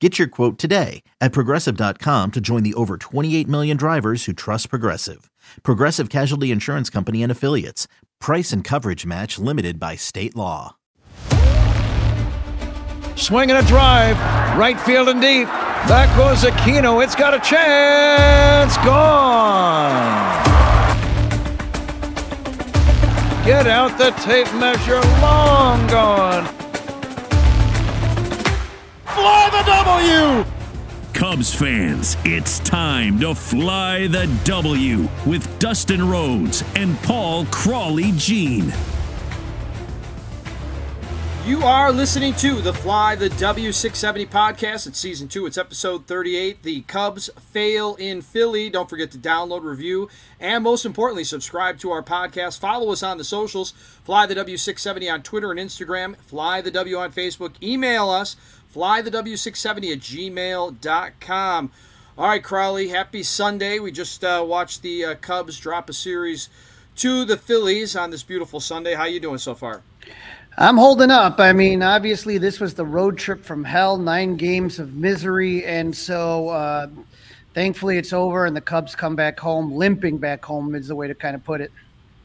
Get your quote today at progressive.com to join the over 28 million drivers who trust Progressive. Progressive Casualty Insurance Company and Affiliates. Price and coverage match limited by state law. Swinging a drive, right field and deep. Back goes Aquino. It's got a chance. Gone. Get out the tape measure. Long gone fly the W! Cubs fans, it's time to fly the W with Dustin Rhodes and Paul Crawly Jean. You are listening to the Fly the W670 podcast. It's season two, it's episode 38. The Cubs fail in Philly. Don't forget to download, review, and most importantly, subscribe to our podcast. Follow us on the socials Fly the W670 on Twitter and Instagram, Fly the W on Facebook. Email us flythew670 at gmail.com. All right, Crawly, happy Sunday. We just uh, watched the uh, Cubs drop a series to the Phillies on this beautiful Sunday. How you doing so far? I'm holding up. I mean, obviously, this was the road trip from hell, nine games of misery. And so, uh, thankfully, it's over, and the Cubs come back home, limping back home, is the way to kind of put it.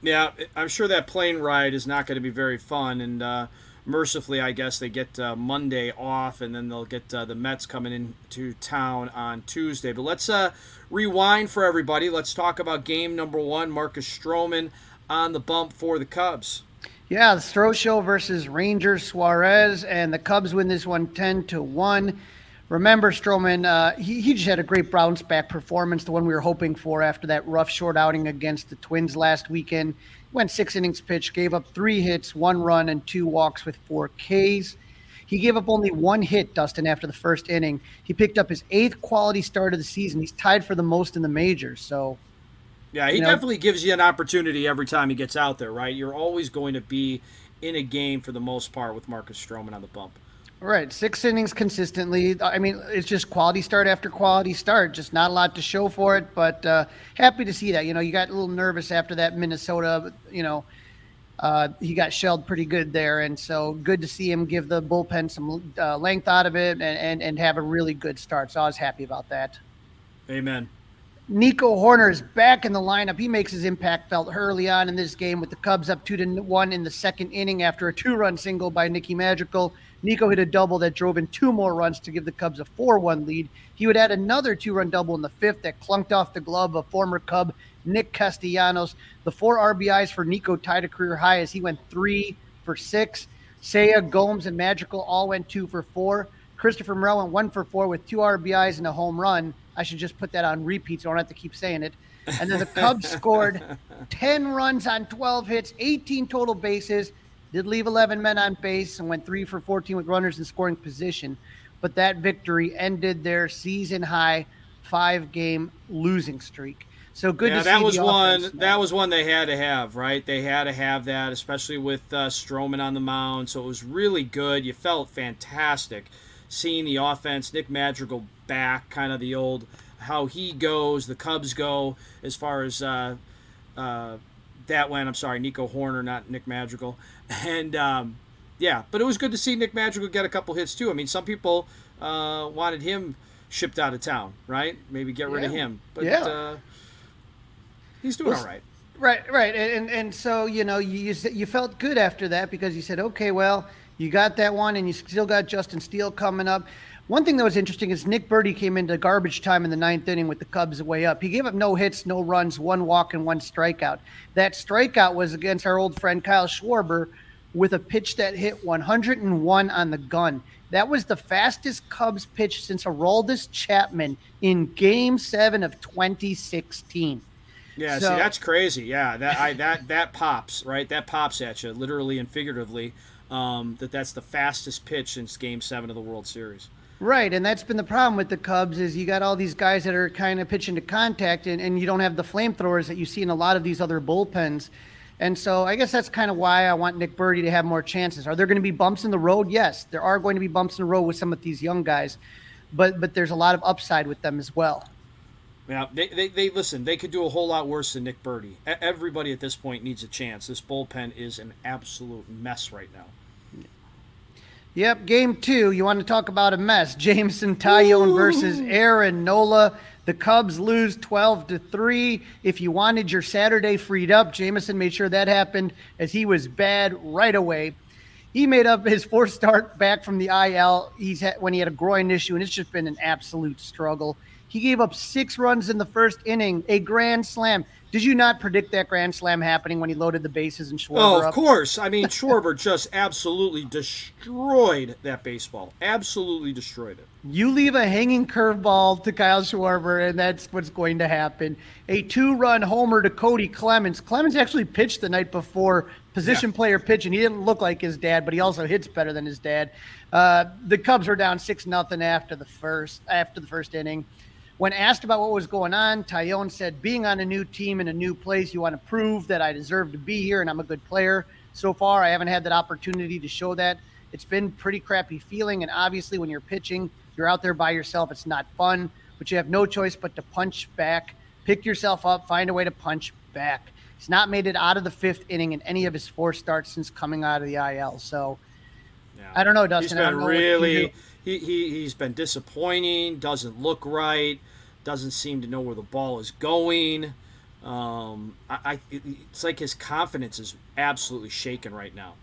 Yeah, I'm sure that plane ride is not going to be very fun. And, uh, mercifully, I guess they get uh, Monday off, and then they'll get uh, the Mets coming into town on Tuesday. But let's uh, rewind for everybody. Let's talk about game number one. Marcus Stroman on the bump for the Cubs. Yeah, the Stro Show versus Ranger Suarez, and the Cubs win this one 10 to 1. Remember, Stroman, uh, he, he just had a great bounce back performance, the one we were hoping for after that rough short outing against the Twins last weekend went six innings pitched, gave up three hits, one run, and two walks with four Ks. He gave up only one hit, Dustin, after the first inning. He picked up his eighth quality start of the season. He's tied for the most in the majors. So, yeah, he you know, definitely gives you an opportunity every time he gets out there, right? You're always going to be in a game for the most part with Marcus Stroman on the bump. Right, six innings consistently. I mean, it's just quality start after quality start. Just not a lot to show for it, but uh, happy to see that. You know, you got a little nervous after that Minnesota. You know, uh, he got shelled pretty good there, and so good to see him give the bullpen some uh, length out of it and, and and have a really good start. So I was happy about that. Amen. Nico Hoerner is back in the lineup. He makes his impact felt early on in this game with the Cubs up two to one in the second inning after a two-run single by Nicky Madrigal. Nico hit a double that drove in two more runs to give the Cubs a 4 1 lead. He would add another two run double in the fifth that clunked off the glove of former Cub Nick Castellanos. The four RBIs for Nico tied a career high as he went three for six. Seiya, Gomes, and Madrigal all went two for four. Christopher Morel went one for four with two RBIs and a home run. I should just put that on repeat so I don't have to keep saying it. And then the Cubs scored 10 runs on 12 hits, 18 total bases. Did leave 11 men on base and went three for 14 with runners in scoring position. But that victory ended their season high five game losing streak. So good yeah, to that see was one. That was one they had to have, right? They had to have that, especially with uh, Stroman on the mound. So it was really good. You felt fantastic seeing the offense. Nick Madrigal back, kind of the old how he goes, the Cubs go as far as uh, uh, that went. I'm sorry, Nico Hoerner, not Nick Madrigal, and um, yeah, but it was good to see Nick Madrigal get a couple hits too. I mean, some people uh, wanted him shipped out of town, right? Maybe get rid yeah. of him, but yeah. uh, he's doing well, all right. Right, right, and and so you know you you felt good after that because you said, okay, well, you got that one, and you still got Justin Steele coming up. One thing that was interesting is Nick Burdi came into garbage time in the ninth inning with the Cubs way up. He gave up no hits, no runs, one walk, and one strikeout. That strikeout was against our old friend Kyle Schwarber with a pitch that hit 101 on the gun. That was the fastest Cubs pitch since Aroldis Chapman in Game Seven of 2016. Yeah, so, see, that's crazy. Yeah, that I that that pops right. That pops at you, literally and figuratively. Um, that that's the fastest pitch since Game Seven of the World Series. Right, and that's been the problem with the Cubs is you got all these guys that are kind of pitching to contact, and, and you don't have the flamethrowers that you see in a lot of these other bullpens. And so I guess that's kind of why I want Nick Burdi to have more chances. Are there going to be bumps in the road? Yes, there are going to be bumps in the road with some of these young guys, but but there's a lot of upside with them as well. Yeah, they, they, they listen. They could do a whole lot worse than Nick Burdi. Everybody at this point needs a chance. This bullpen is an absolute mess right now. Yep, game two. You want to talk about a mess? Jameson Taillon versus Aaron Nola. The Cubs lose 12 to 3. If you wanted your Saturday freed up, Jameson made sure that happened as he was bad right away. He made up his fourth start back from the IL. He's had, when he had a groin issue, and it's just been an absolute struggle. He gave up six runs in the first inning, a grand slam. Did you not predict that grand slam happening when he loaded the bases and Schwarber? Oh, of up? course. I mean, Schwarber just absolutely destroyed that baseball. Absolutely destroyed it. You leave a hanging curveball to Kyle Schwarber, and that's what's going to happen. A two-run homer to Cody Clemens. Clemens actually pitched the night before, position yeah. player pitch, and he didn't look like his dad, but he also hits better than his dad. Uh, the Cubs were down six nothing after the first after the first inning. When asked about what was going on, Taillon said, Being on a new team in a new place, you want to prove that I deserve to be here and I'm a good player. So far, I haven't had that opportunity to show that. It's been pretty crappy feeling. And obviously, when you're pitching, you're out there by yourself. It's not fun, but you have no choice but to punch back, pick yourself up, find a way to punch back. He's not made it out of the fifth inning in any of his four starts since coming out of the IL. So yeah. I don't know, Dustin. He's been really he, he he's been disappointing. Doesn't look right doesn't seem to know where the ball is going. Um, I, I, it's like his confidence is absolutely shaken right now.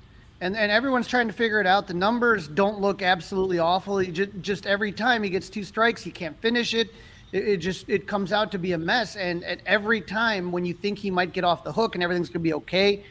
And and everyone's trying to figure it out. The numbers don't look absolutely awful. Just, just every time he gets two strikes, he can't finish it. it. It just it comes out to be a mess. And at every time when you think he might get off the hook and everything's gonna be okay,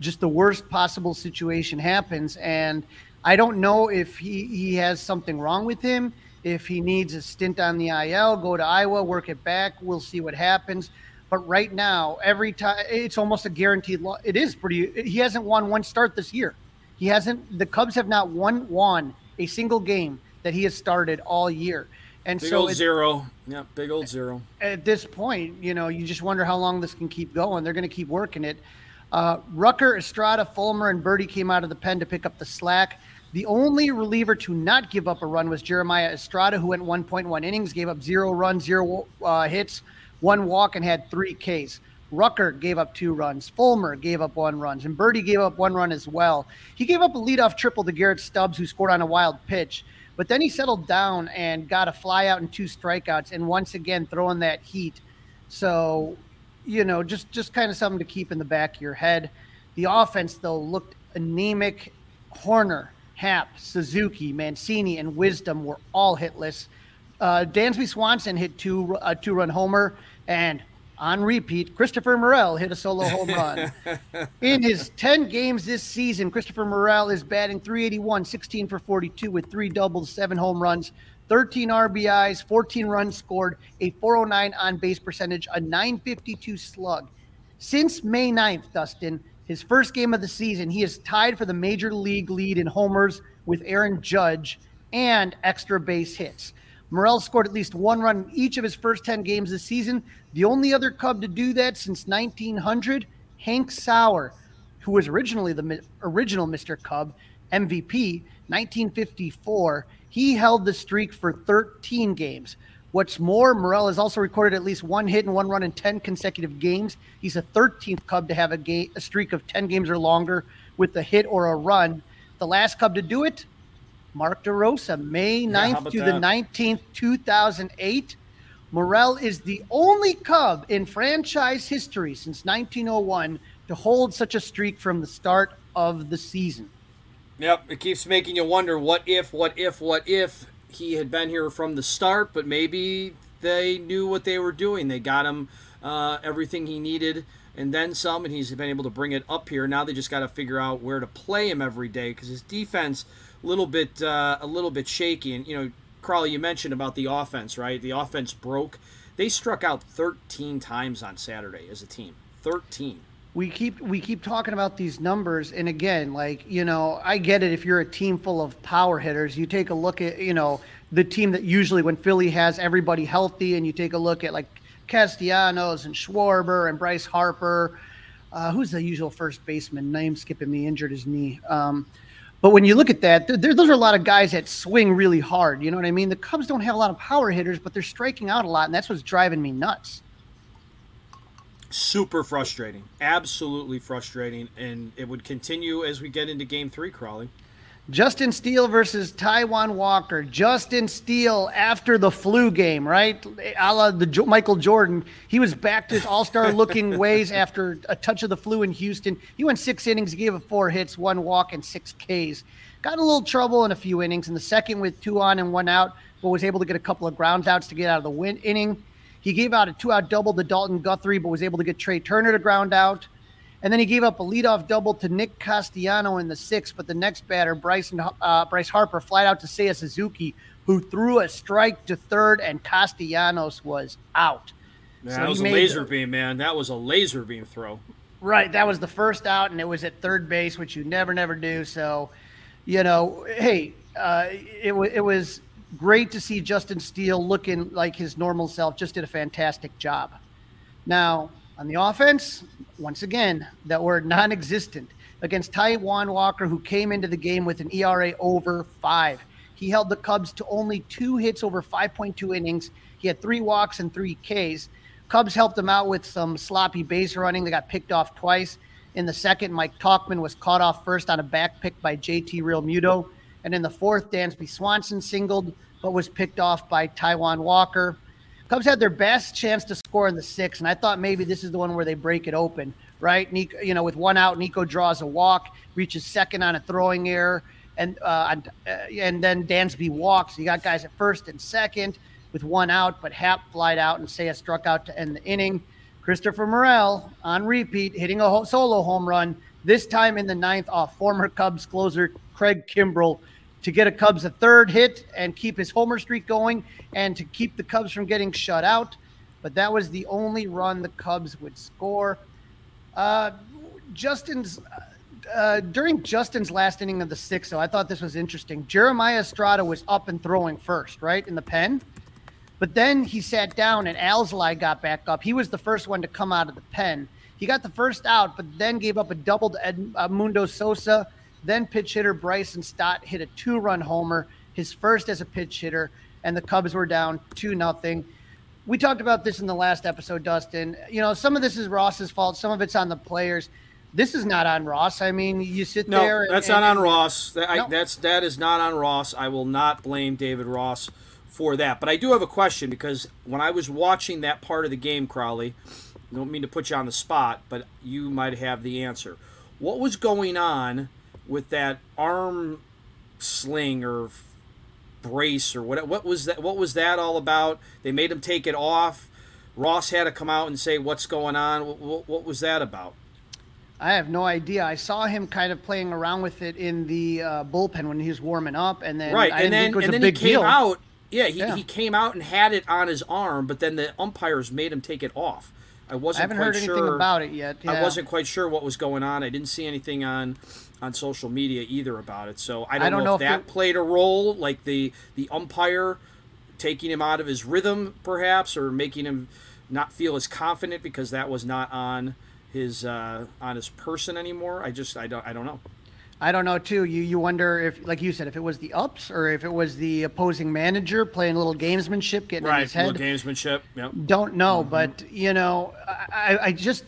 just the worst possible situation happens. And I don't know if he, he has something wrong with him if he needs a stint on the IL, go to Iowa, work it back. We'll see what happens. But right now, every time it's almost a guaranteed. Lo- it is pretty. He hasn't won one start this year. He hasn't. The Cubs have not won won a single game that he has started all year. And big so old zero. Yeah, big old zero. At this point, you know, you just wonder how long this can keep going. They're going to keep working it. Uh, Rucker, Estrada, Fulmer, and Burdi came out of the pen to pick up the slack. The only reliever to not give up a run was Jeremiah Estrada, who went 1.1 innings, gave up zero runs, zero uh, hits, one walk, and had three Ks. Rucker gave up two runs. Fulmer gave up one run, and Burdi gave up one run as well. He gave up a leadoff triple to Garrett Stubbs, who scored on a wild pitch. But then he settled down and got a flyout and two strikeouts, and once again throwing that heat. So, you know, just just kind of something to keep in the back of your head. The offense, though, looked anemic. Hoerner Happ, Suzuki, Mancini, and Wisdom were all hitless. Uh, Dansby Swanson hit two a two run homer, and on repeat, Christopher Morel hit a solo home run. In his 10 games this season, Christopher Morel is batting 381, 16 for 42 with three doubles, seven home runs, 13 RBIs, 14 runs scored, a 409 on base percentage, a 952 slug. Since May 9th, Dustin, his first game of the season, he is tied for the major league lead in homers with Aaron Judge and extra base hits. Morel scored at least one run in each of his first 10 games this season. The only other Cub to do that since 1900, Hank Sauer, who was originally the original Mr. Cub MVP, 1954. He held the streak for 13 games. What's more, Morel has also recorded at least one hit and one run in 10 consecutive games. He's a 13th Cub to have a, game, a streak of 10 games or longer with a hit or a run. The last Cub to do it, Mark DeRosa, May 9th about to that? the 19th, 2008. Morel is the only Cub in franchise history since 1901 to hold such a streak from the start of the season. Yep, it keeps making you wonder what if, what if, what if he had been here from the start, but maybe they knew what they were doing. They got him uh, everything he needed and then some, and he's been able to bring it up here. Now they just got to figure out where to play him every day because his defense a little bit uh, a little bit shaky. And you know, Crawly, you mentioned about the offense, right? The offense broke. They struck out 13 times on Saturday as a team. 13. We keep we keep talking about these numbers and again like you know i get it if you're a team full of power hitters you take a look at you know the team that usually when philly has everybody healthy and you take a look at like castellanos and schwarber and bryce harper uh, who's the usual first baseman name skipping me injured his knee um, but when you look at that, there, those are a lot of guys that swing really hard. You know what I mean? The Cubs don't have a lot of power hitters, but they're striking out a lot, and that's what's driving me nuts. Super frustrating absolutely frustrating and it would continue as we get into game three crawly Justin Steele versus Taijuan Walker. Justin Steele after the flu game, right? A la the Jo- Michael Jordan. He was back to his all star looking ways after a touch of the flu in Houston. He went six innings, gave up four hits, one walk, and six Ks. Got in a little trouble in a few innings. In the second, with two on and one out, but was able to get a couple of ground outs to get out of the win inning. He gave out a two out double to Dalton Guthrie, but was able to get Trea Turner to ground out. And then he gave up a leadoff double to Nick Castellano in the sixth, but the next batter, Bryson uh, Bryce Harper, flied out to Seiya Suzuki, who threw a strike to third, and Castellanos was out. Man, So that was a laser beam man that was a laser beam throw Right, that was the first out, and it was at third base, which you never, never do. So, you know, hey, uh, it it was great to see Justin Steele looking like his normal self. Just did a fantastic job. Now, on the offense, once again, that were non-existent against Taijuan Walker, who came into the game with an ERA over five. He held the Cubs to only two hits over 5.2 innings. He had three walks and three Ks. Cubs helped him out with some sloppy base running. They got picked off twice. In the second, Mike Tauchman was caught off first on a back pick by JT Realmuto. And in the fourth, Dansby Swanson singled, but was picked off by Taijuan Walker. Cubs had their best chance to score in the sixth, and I thought maybe this is the one where they break it open, right? Nico, you know, with one out, Nico draws a walk, reaches second on a throwing error, and uh, and, uh, then Dansby walks. You got guys at first and second with one out, but Happ flied out and Seiya struck out to end the inning. Christopher Morel on repeat, hitting a solo home run, this time in the ninth off former Cubs closer Craig Kimbrel to get a Cubs a third hit and keep his homer streak going and to keep the Cubs from getting shut out. But that was the only run the Cubs would score. Uh, Justin's uh, during Justin's last inning of the sixth, though, I thought this was interesting. Jeremiah Estrada was up and throwing first, right in the pen, but then he sat down and Alzolay got back up. He was the first one to come out of the pen. He got the first out, but then gave up a double to Ed, uh, Mundo Sosa. Then pitch hitter Bryson Stott hit a two-run homer, his first as a pitch hitter, and the Cubs were down two nothing. We talked about this in the last episode, Dustin. You know, some of this is Ross's fault, some of it's on the players. This is not on Ross. I mean, you sit no there. and- that's and- not on ross that, I, that's that is not on ross i will not blame david ross for that but i do have a question because when i was watching that part of the game crawly I don't mean to put you on the spot but you might have the answer what was going on with that arm sling or brace or what what was that what was that all about they made him take it off ross had to come out and say what's going on what, what, what was that about I have no idea. I saw him kind of playing around with it in the uh, bullpen when he was warming up, and then right I and then think it was and then he came deal. out yeah he, Yeah. he came out and had it on his arm but then the umpires made him take it off. I I wasn't haven't quite heard anything sure about it yet. i wasn't quite sure what was going on. I didn't see anything on on social media either about it. So i don't, I don't know, know if if that it- played a role like the the umpire taking him out of his rhythm perhaps or making him not feel as confident because that was not on his uh on his person anymore. I just i don't i don't know I don't know too. You you wonder if, like you said, if it was the ups or if it was the opposing manager playing a little gamesmanship, getting right, in his head. gamesmanship. Yep. Don't know, mm-hmm. but you know, I, I just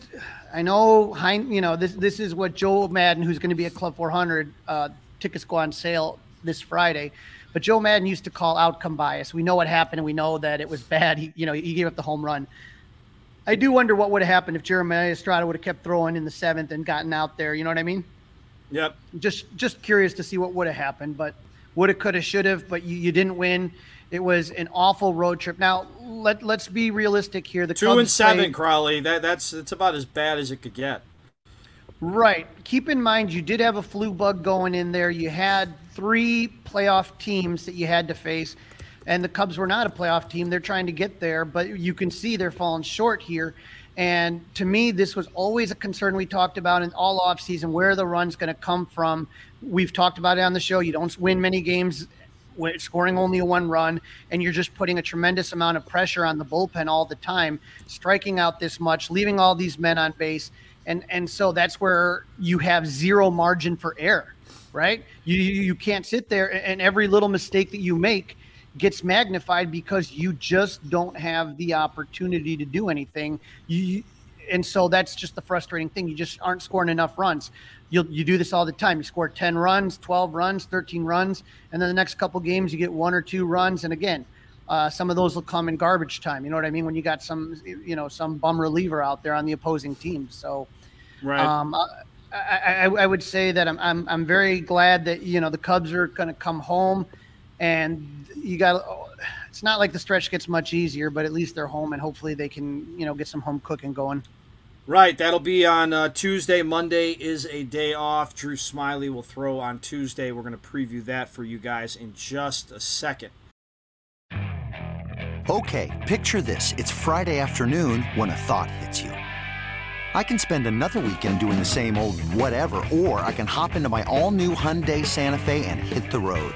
I know Hein, you know this this is what Joe Maddon, who's going to be at Club 400, uh, tickets go on sale this Friday. But Joe Maddon used to call outcome bias. We know what happened, and we know that it was bad. He you know he gave up the home run. I do wonder what would have happened if Jeremiah Estrada would have kept throwing in the seventh and gotten out there. You know what I mean? Yep. Just just curious to see what would have happened, but woulda, coulda, should have, but you, you didn't win. It was an awful road trip. Now let let's be realistic here. The two Cubs and seven, played, Crawly. That that's that's about as bad as it could get. Right. Keep in mind you did have a flu bug going in there. You had three playoff teams that you had to face, and the Cubs were not a playoff team. They're trying to get there, but you can see they're falling short here. And to me, this was always a concern we talked about in all offseason where the run's going to come from. We've talked about it on the show. You don't win many games scoring only one run, and you're just putting a tremendous amount of pressure on the bullpen all the time, striking out this much, leaving all these men on base. And, and so that's where you have zero margin for error, right? You, you can't sit there and every little mistake that you make gets magnified because you just don't have the opportunity to do anything. You and so that's just the frustrating thing. You just aren't scoring enough runs. You you do this all the time. You score 10 runs, 12 runs, 13 runs, and then the next couple games you get one or two runs and again, uh, some of those will come in garbage time. You know what I mean? When you got some, you know, some bum reliever out there on the opposing team. So, right. Um, I, I, I, would say that I'm, I'm, I'm very glad that, you know, the Cubs are going to come home and you got it's not like the stretch gets much easier, but at least they're home and hopefully they can, you know, get some home cooking going. Right, that'll be on uh, Tuesday. Monday is a day off. Drew Smyly will throw on Tuesday. We're going to preview that for you guys in just a second. Okay, picture this. It's Friday afternoon when a thought hits you. I can spend another weekend doing the same old whatever, or I can hop into my all new Hyundai Santa Fe and hit the road.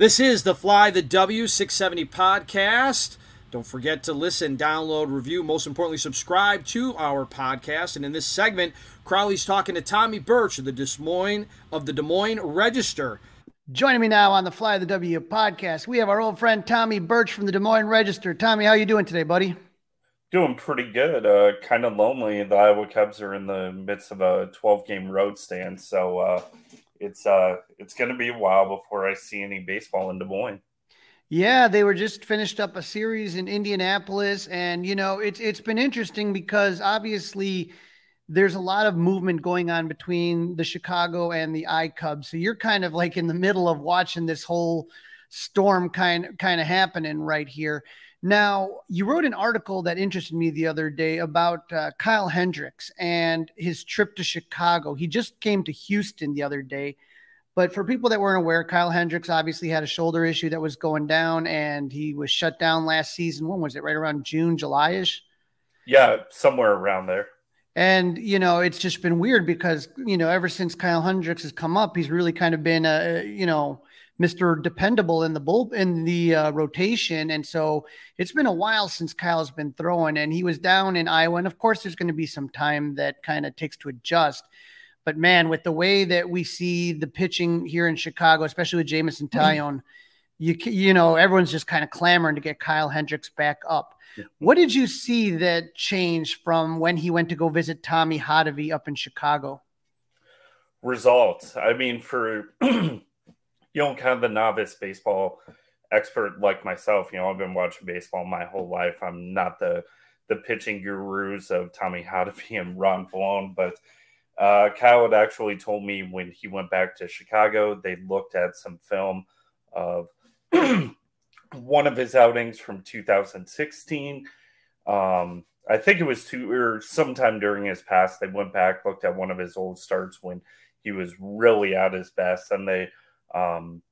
This is the Fly the W670 podcast. Don't forget to listen, download, review, most importantly, subscribe to our podcast. And in this segment, Crawly's talking to Tommy Birch of the Des Moines of the Des Moines Register. Joining me now on the Fly the W podcast, we have our old friend Tommy Birch from the Des Moines Register. Tommy, how you doing today, buddy? Doing pretty good. Uh, kind of lonely. The Iowa Cubs are in the midst of a 12 game road stand, so uh, it's uh it's going to be a while before I see any baseball in Des Moines. Yeah, they were just finished up a series in Indianapolis, and you know it's it's been interesting because obviously there's a lot of movement going on between the Chicago and the I Cubs. So you're kind of like in the middle of watching this whole storm kind kind of happening right here. Now, you wrote an article that interested me the other day about uh, Kyle Hendricks and his trip to Chicago. He just came to Houston the other day. But for people that weren't aware, Kyle Hendricks obviously had a shoulder issue that was going down and he was shut down last season. When was it? Right around June, July ish? Yeah, somewhere around there. And, you know, it's just been weird because, you know, ever since Kyle Hendricks has come up, he's really kind of been, a, you know, Mr. Dependable in the bull in the uh, rotation, and so it's been a while since Kyle's been throwing, and he was down in Iowa, and of course there's going to be some time that kind of takes to adjust. But man, with the way that we see the pitching here in Chicago, especially with Jameson mm-hmm. You you know everyone's just kind of clamoring to get Kyle Hendricks back up. What did you see that changed from when he went to go visit Tommy Hottovy up in Chicago? Results. I mean, for you know, kind of the novice baseball expert like myself, you know, I've been watching baseball my whole life. I'm not the the pitching gurus of Tommy Hottovy and Ron Villone, but uh, Kyle had actually told me when he went back to Chicago, they looked at some film of one of his outings from 2016. Um, I think it was two or sometime during his past. They went back, looked at one of his old starts when he was really at his best, and they um,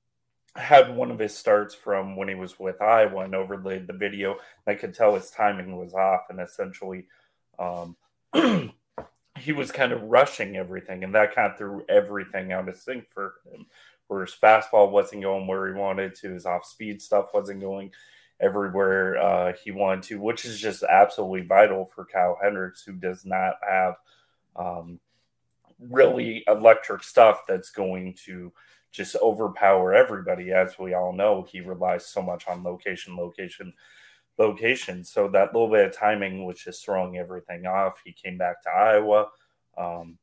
had one of his starts from when he was with Iowa and overlaid the video. I could tell his timing was off, and essentially, um, he was kind of rushing everything, and that kind of threw everything out of sync for him. Where his fastball wasn't going where he wanted to, his off speed stuff wasn't going everywhere uh, he wanted to, which is just absolutely vital for Kyle Hendricks, who does not have um, really electric stuff that's going to just overpower everybody. As we all know, he relies so much on location, location, location. So that little bit of timing was just throwing everything off. He came back to Iowa, um,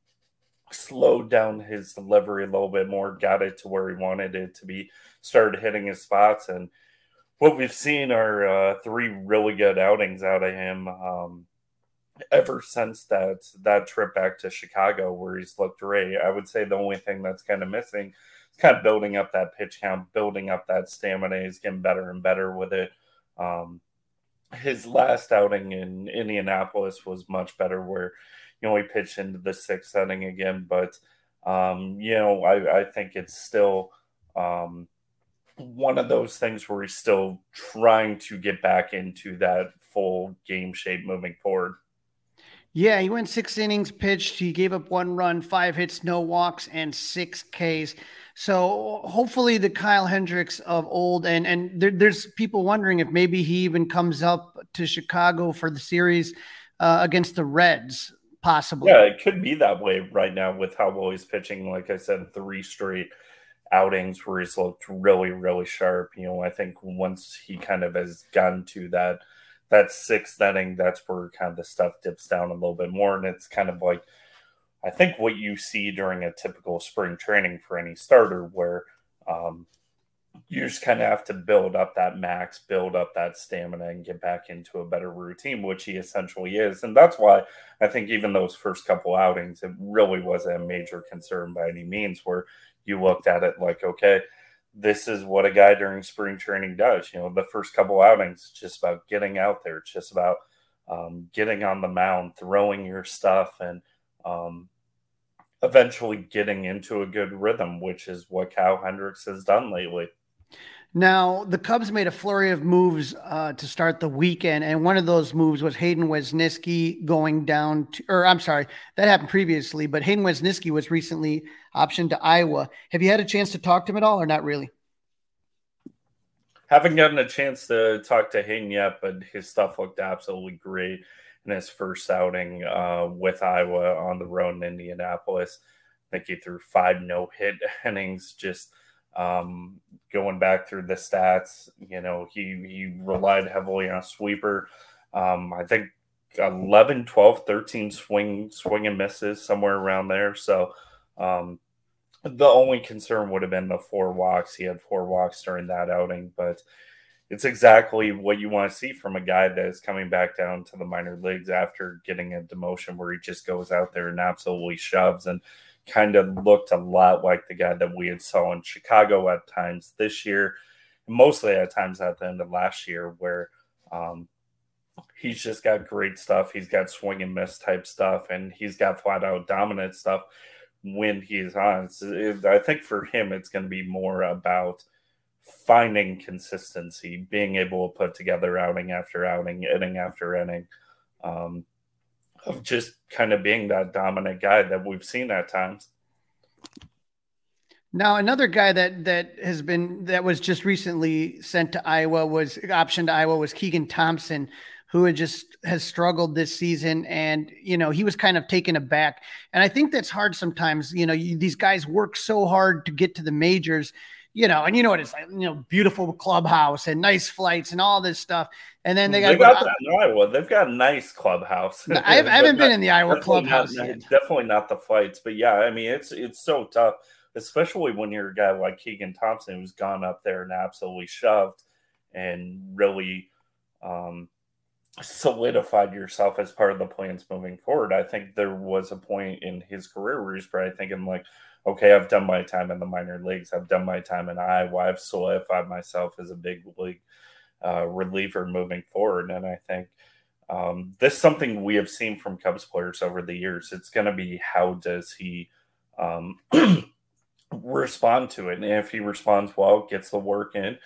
slowed down his delivery a little bit more, got it to where he wanted it to be, started hitting his spots. And what we've seen are uh, three really good outings out of him. Um, ever since that that trip back to Chicago where he's looked great. I would say the only thing that's kind of missing is kind of building up that pitch count, building up that stamina. He's getting better and better with it. Um, his last outing in Indianapolis was much better, where you know he pitched into the sixth inning again. But um, you know, I, I think it's still um, one of those things where he's still trying to get back into that full game shape moving forward. Yeah, he went six innings pitched. He gave up one run, five hits, no walks, and six Ks. So hopefully the Kyle Hendricks of old, and and there, there's people wondering if maybe he even comes up to Chicago for the series uh, against the Reds, possibly. Yeah, it could be that way right now with how well he's pitching. Like I said, three straight outings where he's looked really, really sharp. You know, I think once he kind of has gotten to that – that sixth inning, that's where kind of the stuff dips down a little bit more. And it's kind of like, I think what you see during a typical spring training for any starter, where um, you just kind of have to build up that max, build up that stamina, and get back into a better routine, which he essentially is. And that's why I think even those first couple outings, it really wasn't a major concern by any means, where you looked at it like, okay, this is what a guy during spring training does. You know, the first couple outings, it's just about getting out there. It's just about um, getting on the mound, throwing your stuff, and um, eventually getting into a good rhythm, which is what Kyle Hendricks has done lately. Now, the Cubs made a flurry of moves uh, to start the weekend, and one of those moves was Hayden Wesneski going down to, or I'm sorry, that happened previously, but Hayden Wesneski was recently optioned to Iowa. Have you had a chance to talk to him at all, or not really? Haven't gotten a chance to talk to Hayden yet, but his stuff looked absolutely great in his first outing uh, with Iowa on the road in Indianapolis. I think he threw five no hit innings, just – um, going back through the stats, you know, he, he relied heavily on a sweeper. Um, I think 11, 12, 13 swing, swing and misses somewhere around there. So, um, the only concern would have been the four walks. He had four walks during that outing, but it's exactly what you want to see from a guy that is coming back down to the minor leagues after getting a demotion where he just goes out there and absolutely shoves. And kind of looked a lot like the guy that we had saw in Chicago at times this year, mostly at times at the end of last year, where um, he's just got great stuff. He's got swing and miss type stuff, and he's got flat out dominant stuff when he's on. So I think for him, it's going to be more about finding consistency, being able to put together outing after outing, inning after inning. Um, of just kind of being that dominant guy that we've seen at times. Now, another guy that that has been that was just recently sent to Iowa was optioned to Iowa was Keegan Thompson, who had just has struggled this season, and you know he was kind of taken aback. And I think that's hard sometimes. You know, you, these guys work so hard to get to the majors, you know, and you know what it's like, you know, beautiful clubhouse and nice flights and all this stuff. And then they got, got that in Iowa. They've got a nice clubhouse. I, haven't, I haven't been in the Iowa clubhouse not, yet. Definitely not the flights, but yeah, I mean, it's it's so tough, especially when you're a guy like Keegan Thompson who's gone up there and absolutely shoved and really um, solidified yourself as part of the plans moving forward. I think there was a point in his career where he's probably thinking like, okay, I've done my time in the minor leagues. I've done my time in Iowa. I've solidified myself as a big league uh, reliever moving forward. And I think um, this is something we have seen from Cubs players over the years. It's going to be how does he um, respond to it? And if he responds well, gets the work in,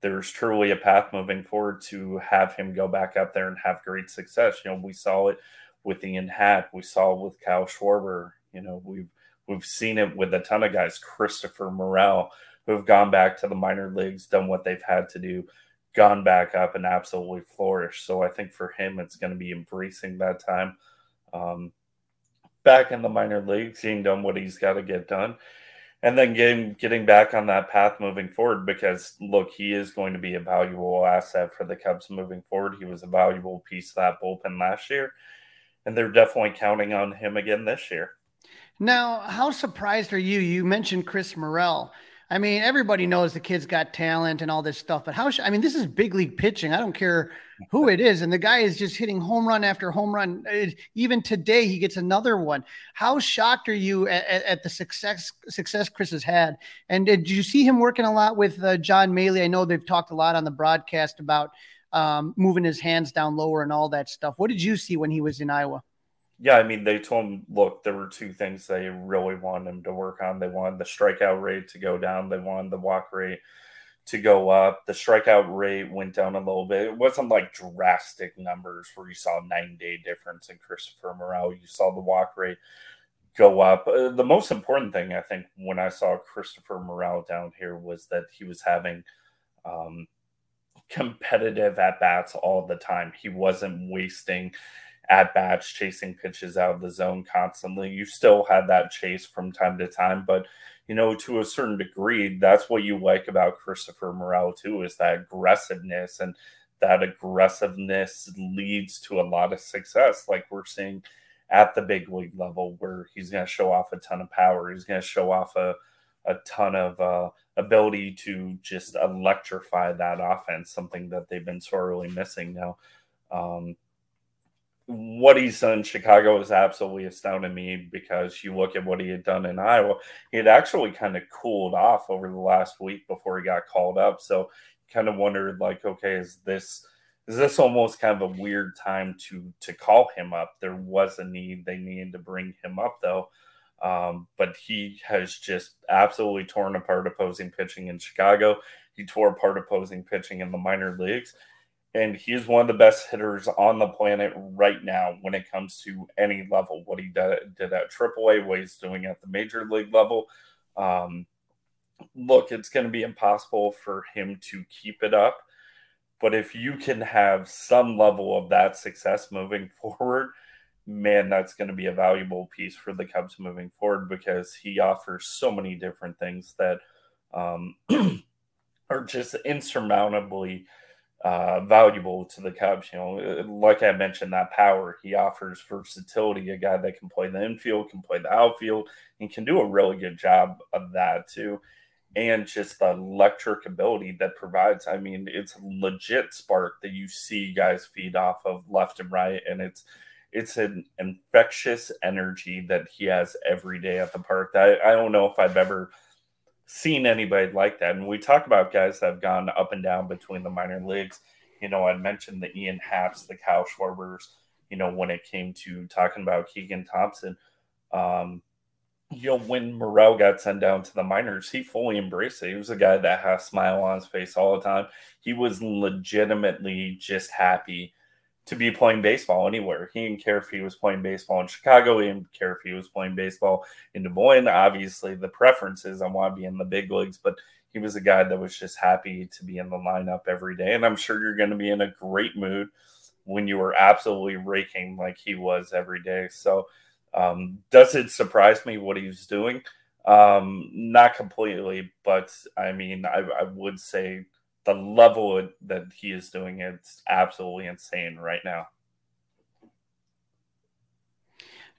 there's truly a path moving forward to have him go back up there and have great success. You know, we saw it with Ian Happ, we saw it with Kyle Schwarber. You know, we've we've seen it with a ton of guys, Christopher Morel, who have gone back to the minor leagues, done what they've had to do, gone back up and absolutely flourished. So I think for him, it's going to be embracing that time um, back in the minor leagues, seeing done what he's got to get done and then getting getting back on that path moving forward because look, he is going to be a valuable asset for the Cubs moving forward. He was a valuable piece of that bullpen last year, and they're definitely counting on him again this year. Now, how surprised are you? You mentioned Chris Morel. I mean, everybody knows the kid's got talent and all this stuff, but how? I mean, this is big league pitching. I don't care who it is, and the guy is just hitting home run after home run. It, even today, he gets another one. How shocked are you at, at, at, the success success Chris has had? And did you see him working a lot with uh, John Mallee? I know they've talked a lot on the broadcast about um, moving his hands down lower and all that stuff. What did you see when he was in Iowa? Yeah, I mean, they told him, look, there were two things they really wanted him to work on. They wanted the strikeout rate to go down, they wanted the walk rate to go up. The strikeout rate went down a little bit. It wasn't like drastic numbers where you saw a nine day difference in Christopher Morel. You saw the walk rate go up. Uh, the most important thing, I think, when I saw Christopher Morel down here was that he was having um, competitive at bats all the time. He wasn't wasting at bats, chasing pitches out of the zone constantly. You still had that chase from time to time, but you know, to a certain degree, that's what you like about Christopher Morel too, is that aggressiveness and that aggressiveness leads to a lot of success, like we're seeing at the big league level, where he's going to show off a ton of power. He's going to show off a, a ton of uh, ability to just electrify that offense, something that they've been sorely missing now. Um, what he's done in Chicago has absolutely astounded me because you look at what he had done in Iowa. He had actually kind of cooled off over the last week before he got called up. So kind of wondered like, okay, is this is this almost kind of a weird time to to call him up? There was a need; they needed to bring him up though. Um, but he has just absolutely torn apart opposing pitching in Chicago. He tore apart opposing pitching in the minor leagues and he's one of the best hitters on the planet right now when it comes to any level. What he did, did at AAA, what he's doing at the major league level. Um, look, it's going to be impossible for him to keep it up. But if you can have some level of that success moving forward, man, that's going to be a valuable piece for the Cubs moving forward because he offers so many different things that um, are just insurmountably uh, valuable to the Cubs. You know, like I mentioned, that power he offers versatility. A guy that can play the infield, can play the outfield, and can do a really good job of that too. And just the electric ability that provides. I mean, it's legit spark that you see guys feed off of left and right, and it's it's an infectious energy that he has every day at the park. I, I don't know if I've ever seen anybody like that. And we talk about guys that have gone up and down between the minor leagues. You know, I mentioned the Ian Happs, the Kyle Schwarbers, you know, when it came to talking about Keegan Thompson. Um, you know, when Morel got sent down to the minors, he fully embraced it. He was a guy that had a smile on his face all the time. He was legitimately just happy to be playing baseball anywhere. He didn't care if he was playing baseball in Chicago. He didn't care if he was playing baseball in Des Moines. Obviously, the preference is I want to be in the big leagues, but he was a guy that was just happy to be in the lineup every day. And I'm sure you're going to be in a great mood when you were absolutely raking like he was every day. So, um, does it surprise me what he's doing? Um, not completely, but I mean, I, I would say the level that he is doing it's absolutely insane right now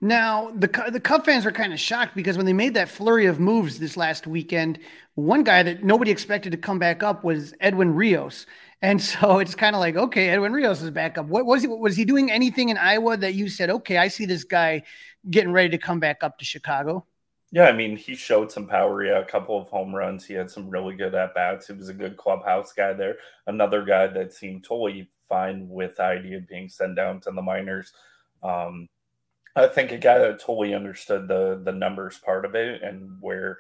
Now, the the Cub fans were kind of shocked because when they made that flurry of moves this last weekend, one guy that nobody expected to come back up was Edwin Rios. And so it's kind of like, okay, Edwin Rios is back up. What was he was he doing anything in Iowa that you said, okay, I see this guy getting ready to come back up to Chicago? Yeah, I mean, he showed some power. Yeah, a couple of home runs. He had some really good at bats. He was a good clubhouse guy there. Another guy that seemed totally fine with the idea of being sent down to the minors. Um, I think a guy that totally understood the the numbers part of it and where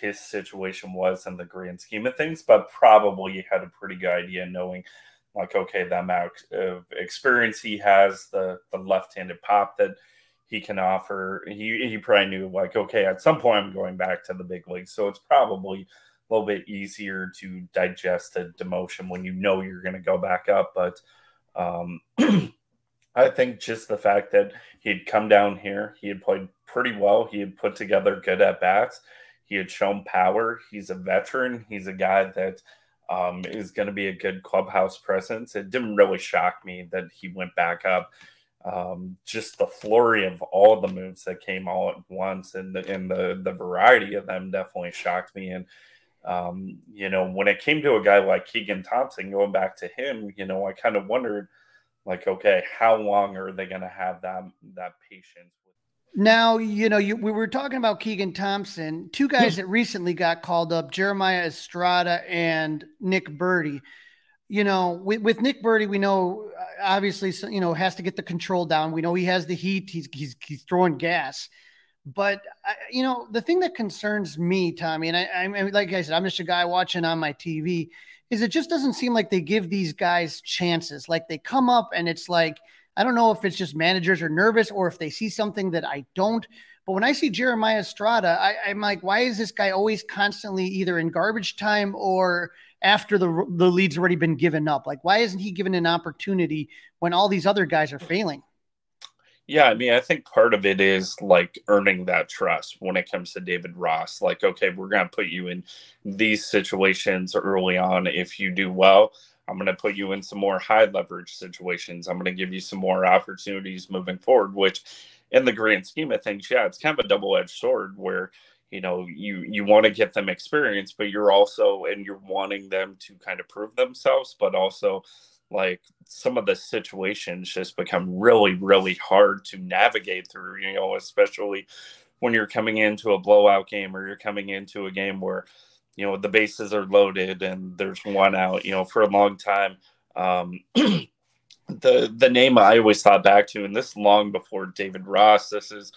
his situation was in the grand scheme of things, but probably had a pretty good idea knowing like okay, the amount of experience he has, the the left-handed pop that he can offer. He he probably knew like okay, at some point I'm going back to the big leagues, so it's probably a little bit easier to digest a demotion when you know you're going to go back up, but. Um, I think just the fact that he had come down here, he had played pretty well. He had put together good at bats. He had shown power. He's a veteran. He's a guy that um, is going to be a good clubhouse presence. It didn't really shock me that he went back up. Um, just the flurry of all the moves that came all at once and the, and the, the variety of them definitely shocked me. And, um, you know, when it came to a guy like Keegan Thompson, going back to him, you know, I kind of wondered – like okay how long are they going to have that that patience now you know you, we were talking about keegan thompson. Two guys that recently got called up jeremiah estrada and nick burdi you know with, with nick burdi we know uh, obviously you know has to get the control down we know he has the heat he's he's, he's throwing gas but I, you know the thing that concerns me tommy and I, I like i said i'm just a guy watching on my tv is it just doesn't seem like they give these guys chances. Like they come up and it's like, I don't know if it's just managers are nervous or if they see something that I don't. But when I see Jeremiah Estrada, I, am like, why is this guy always constantly either in garbage time or after the the lead's already been given up? Like, why isn't he given an opportunity when all these other guys are failing? Yeah, I mean, I think part of it is like earning that trust when it comes to David Ross. Like, okay, we're going to put you in these situations early on. If you do well, I'm going to put you in some more high leverage situations. I'm going to give you some more opportunities moving forward, which in the grand scheme of things, yeah, it's kind of a double edged sword where you know you you want to get them experience but you're also and you're wanting them to kind of prove themselves but also like some of the situations just become really really hard to navigate through you know especially when you're coming into a blowout game or you're coming into a game where you know the bases are loaded and there's one out you know for a long time. Um the the name i always thought back to and this long before david ross this is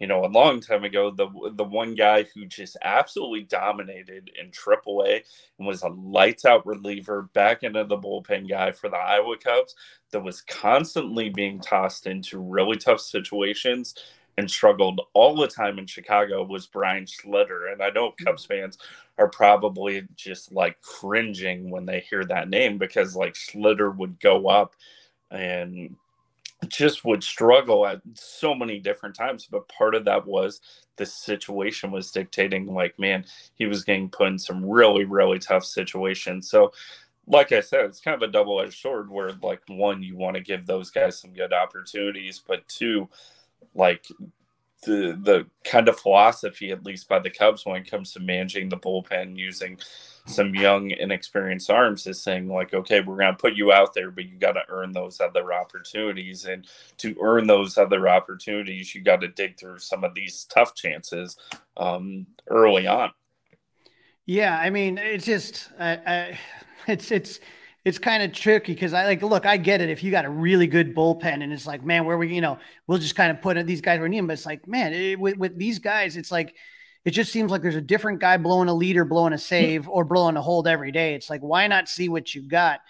you know, a long time ago, the the one guy who just absolutely dominated in AAA and was a lights out reliever, back into the bullpen guy for the Iowa Cubs, that was constantly being tossed into really tough situations and struggled all the time in Chicago was Brian Schlitter. And I know mm. Cubs fans are probably just like cringing when they hear that name because like Schlitter would go up and just would struggle at so many different times. But part of that was the situation was dictating, like, man, he was getting put in some really, really tough situations. So, like I said, it's kind of a double edged sword where, like, one, you want to give those guys some good opportunities, but two, like, the the kind of philosophy, at least by the Cubs, when it comes to managing the bullpen, using some young, inexperienced arms, is saying like, okay, we're going to put you out there, but you got to earn those other opportunities, and to earn those other opportunities, you got to dig through some of these tough chances um, early on. Yeah, I mean, it's just, I, I, it's it's it's kind of tricky because I like look, I get it. If you got a really good bullpen and it's like, man, where we, you know, we'll just kind of put these guys we need them. But it's like, man, it, with, with these guys, it's like it just seems like there's a different guy blowing a lead or blowing a save or blowing a hold every day. It's like, why not see what you got?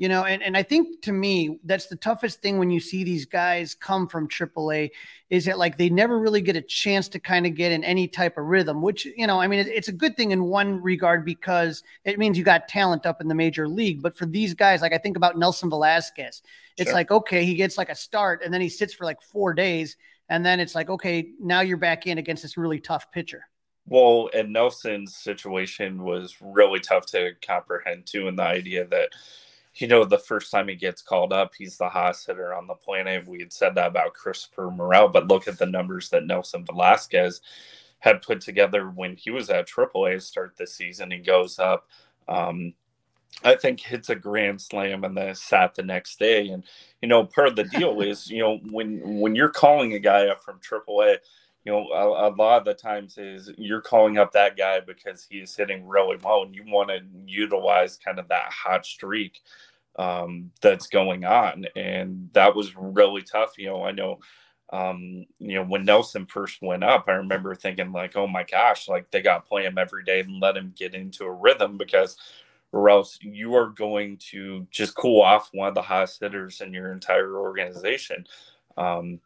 you know and, and i think to me that's the toughest thing when you see these guys come from aaa is that like they never really get a chance to kind of get in any type of rhythm which you know i mean it, it's a good thing in one regard because it means you got talent up in the major league but for these guys like i think about nelson velazquez it's sure. like okay he gets like a start and then he sits for like four days and then it's like okay now you're back in against this really tough pitcher well, and Nelson's situation was really tough to comprehend too, and the idea that you know, the first time he gets called up, he's the hottest hitter on the planet. We had said that about Christopher Morel, but look at the numbers that Nelson Velazquez had put together when he was at AAA start this season. He goes up, um, I think hits a grand slam and then sat the next day. And you know, part of the deal is you know when when you're calling a guy up from AAA, you know a, a, lot of the times is you're calling up that guy because he's hitting really well, and you want to utilize kind of that hot streak um, that's going on, and that was really tough. You know, I know. Um, you know, when Nelson first went up, I remember thinking like, "Oh my gosh!" Like they got to play him every day and let him get into a rhythm because or else you are going to just cool off one of the hottest hitters in your entire organization. Um,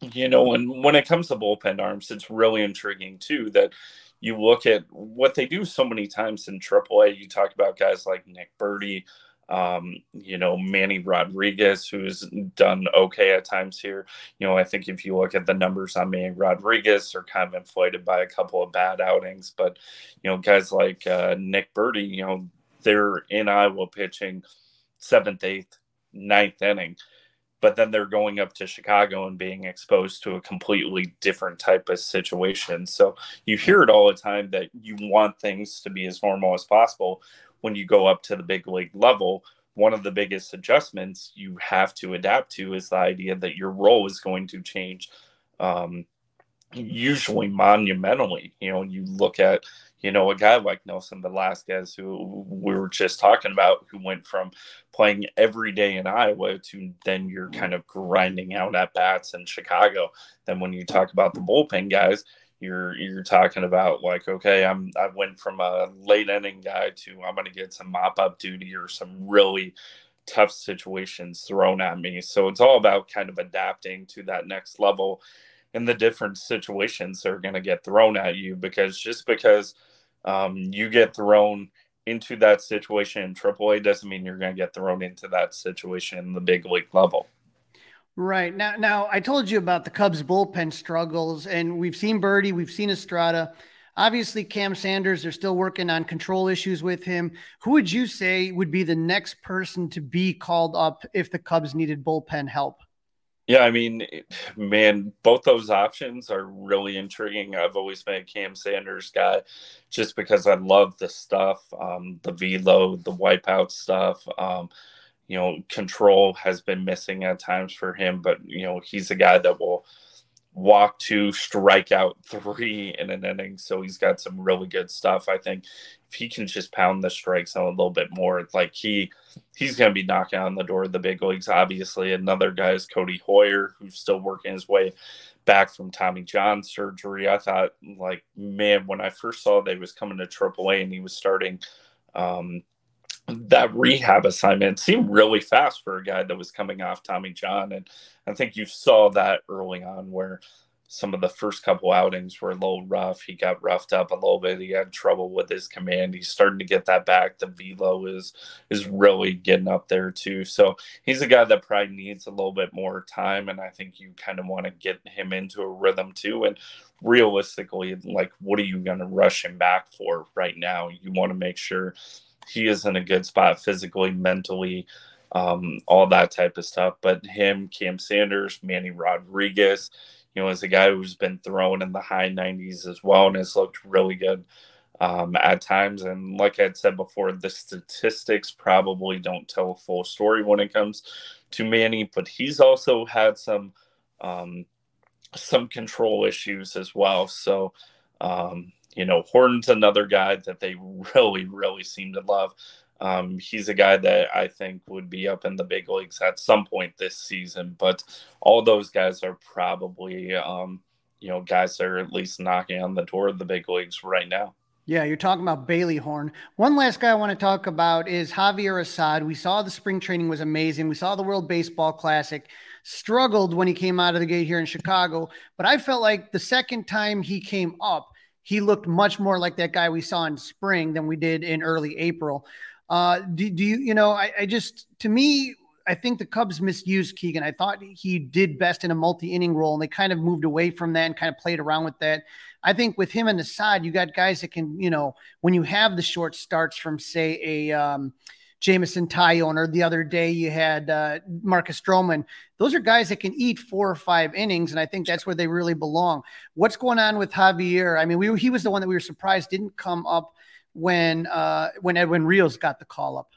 you know, and when it comes to bullpen arms, it's really intriguing too that you look at what they do so many times in AAA. You talk about guys like Nick Burdi, um, you know, Manny Rodriguez, who's done okay at times here. You know, I think if you look at the numbers on Manny Rodriguez, are kind of inflated by a couple of bad outings. But, you know, guys like uh, Nick Burdi, you know, they're in Iowa pitching seventh, eighth, ninth inning, but then they're going up to Chicago and being exposed to a completely different type of situation. So you hear it all the time that you want things to be as normal as possible when you go up to the big league level. One of the biggest adjustments you have to adapt to is the idea that your role is going to change. Um, usually monumentally. You know, you look at you know, a guy like Nelson Velazquez, who we were just talking about, who went from playing every day in Iowa to then you're kind of grinding out at bats in Chicago. Then when you talk about the bullpen guys, you're you're talking about like, okay, I'm I went from a late inning guy to I'm gonna get some mop up duty or some really tough situations thrown at me. So it's all about kind of adapting to that next level and the different situations that are going to get thrown at you because just because um, you get thrown into that situation in AAA doesn't mean you're going to get thrown into that situation in the big league level. Right now, now I told you about the Cubs bullpen struggles, and we've seen Burdi, we've seen Estrada. Obviously, Cam Sanders, they're still working on control issues with him. Who would you say would be the next person to be called up if the Cubs needed bullpen help? Yeah, I mean, man, both those options are really intriguing. I've always been a Cam Sanders guy just because I love the stuff, um, the velo, the wipeout stuff. Um, you know, control has been missing at times for him, but, you know, he's a guy that will walk two, strike out three in an inning. So he's got some really good stuff. I think if he can just pound the strikes out a little bit more, like he he's going to be knocking on the door of the big leagues. Obviously, another guy is Codi Heuer, who's still working his way back from Tommy John surgery. I thought, like, man, when I first saw that he was coming to AAA and he was starting um, that rehab assignment, seemed really fast for a guy that was coming off Tommy John, and I think you saw that early on where some of the first couple outings were a little rough. He got roughed up a little bit. He had trouble with his command. He's starting to get that back. The velo is is really getting up there too. So he's a guy that probably needs a little bit more time, and I think you kind of want to get him into a rhythm too. And realistically, like, what are you going to rush him back for right now? You want to make sure he is in a good spot physically, mentally. Um, all that type of stuff. But him, Cam Sanders, Manny Rodriguez, you know, as a guy who's been thrown in the high 90s as well and has looked really good um, at times. And like I said before, the statistics probably don't tell a full story when it comes to Manny, but he's also had some um, some control issues as well. So, um, you know, Horton's another guy that they really, really seem to love. Um, he's a guy that I think would be up in the big leagues at some point this season, but all those guys are probably, um, you know, guys that are at least knocking on the door of the big leagues right now. Yeah, you're talking about Bailey Horn. One last guy I want to talk about is Javier Assad. We saw the spring training was amazing. We saw the World Baseball Classic. Struggled when he came out of the gate here in Chicago, but I felt like the second time he came up, he looked much more like that guy we saw in spring than we did in early April. Uh, do, do you, you know, I, I just, to me, I think the Cubs misused Keegan. I thought he did best in a multi inning role, and they kind of moved away from that and kind of played around with that. I think with him the side, you got guys that can, you know, when you have the short starts from, say, a, um, Jameson Taillon, or the other day you had uh, Marcus Stroman. Those are guys that can eat four or five innings, and I think that's where they really belong. What's going on with Javier? I mean, we he was the one that we were surprised didn't come up when uh, when Edwin Rios got the call up.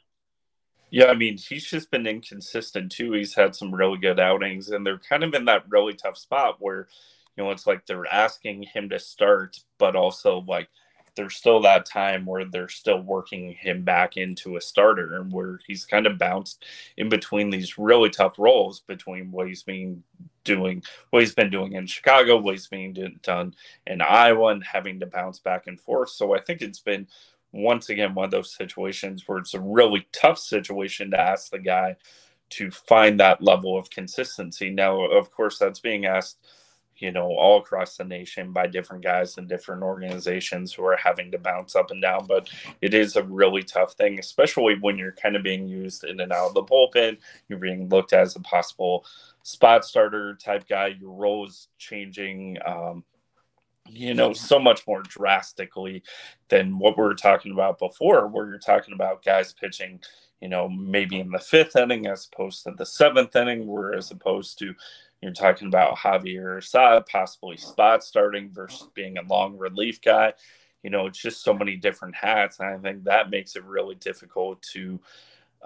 Yeah, I mean, he's just been inconsistent too. He's had some really good outings, and they're kind of in that really tough spot where, you know, it's like they're asking him to start, but also like there's still that time where they're still working him back into a starter and where he's kind of bounced in between these really tough roles between what he's been doing, what he's been doing in Chicago, what he's being done in Iowa, and having to bounce back and forth. So I think it's been once again one of those situations where it's a really tough situation to ask the guy to find that level of consistency. Now, of course, that's being asked, you know, all across the nation by different guys and different organizations who are having to bounce up and down. But it is a really tough thing, especially when you're kind of being used in and out of the bullpen. You're being looked at as a possible spot starter type guy. Your role is changing. Um, you know, so much more drastically than what we were talking about before, where you're talking about guys pitching, you know, maybe in the fifth inning as opposed to the seventh inning, where as opposed to you're talking about Javier Assad possibly spot starting versus being a long relief guy. You know, it's just so many different hats. And I think that makes it really difficult to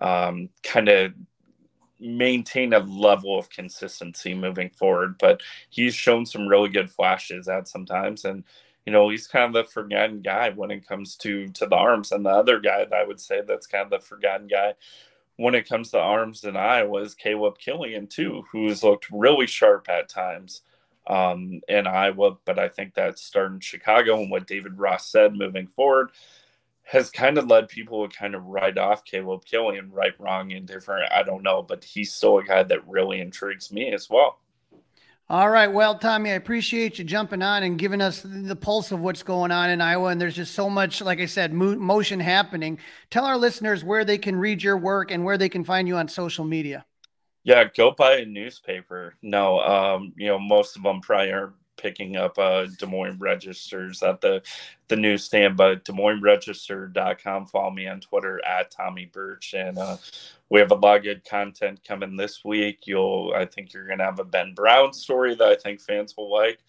um, kind of maintain a level of consistency moving forward. But he's shown some really good flashes at sometimes, and you know he's kind of the forgotten guy when it comes to to the arms. And the other guy that I would say that's kind of the forgotten guy when it comes to arms in Iowa is Caleb Kilian too, who's looked really sharp at times um, in Iowa. But I think that's starting Chicago and what David Ross said moving forward has kind of led people to kind of write off Caleb Kilian right, wrong, indifferent. I don't know, but he's still a guy that really intrigues me as well. All right. Well, Tommy, I appreciate you jumping on and giving us the pulse of what's going on in Iowa. And there's just so much, like I said, motion happening. Tell our listeners where they can read your work and where they can find you on social media. Yeah, go buy a newspaper. No, um, you know, most of them probably are picking up uh, Des Moines registers at the the newsstand, but Des Moines Register.com. Follow me on Twitter at Tommy Birch, and uh, we have a lot of good content coming this week. You'll, I think, you're gonna have a Ben Brown story that I think fans will like,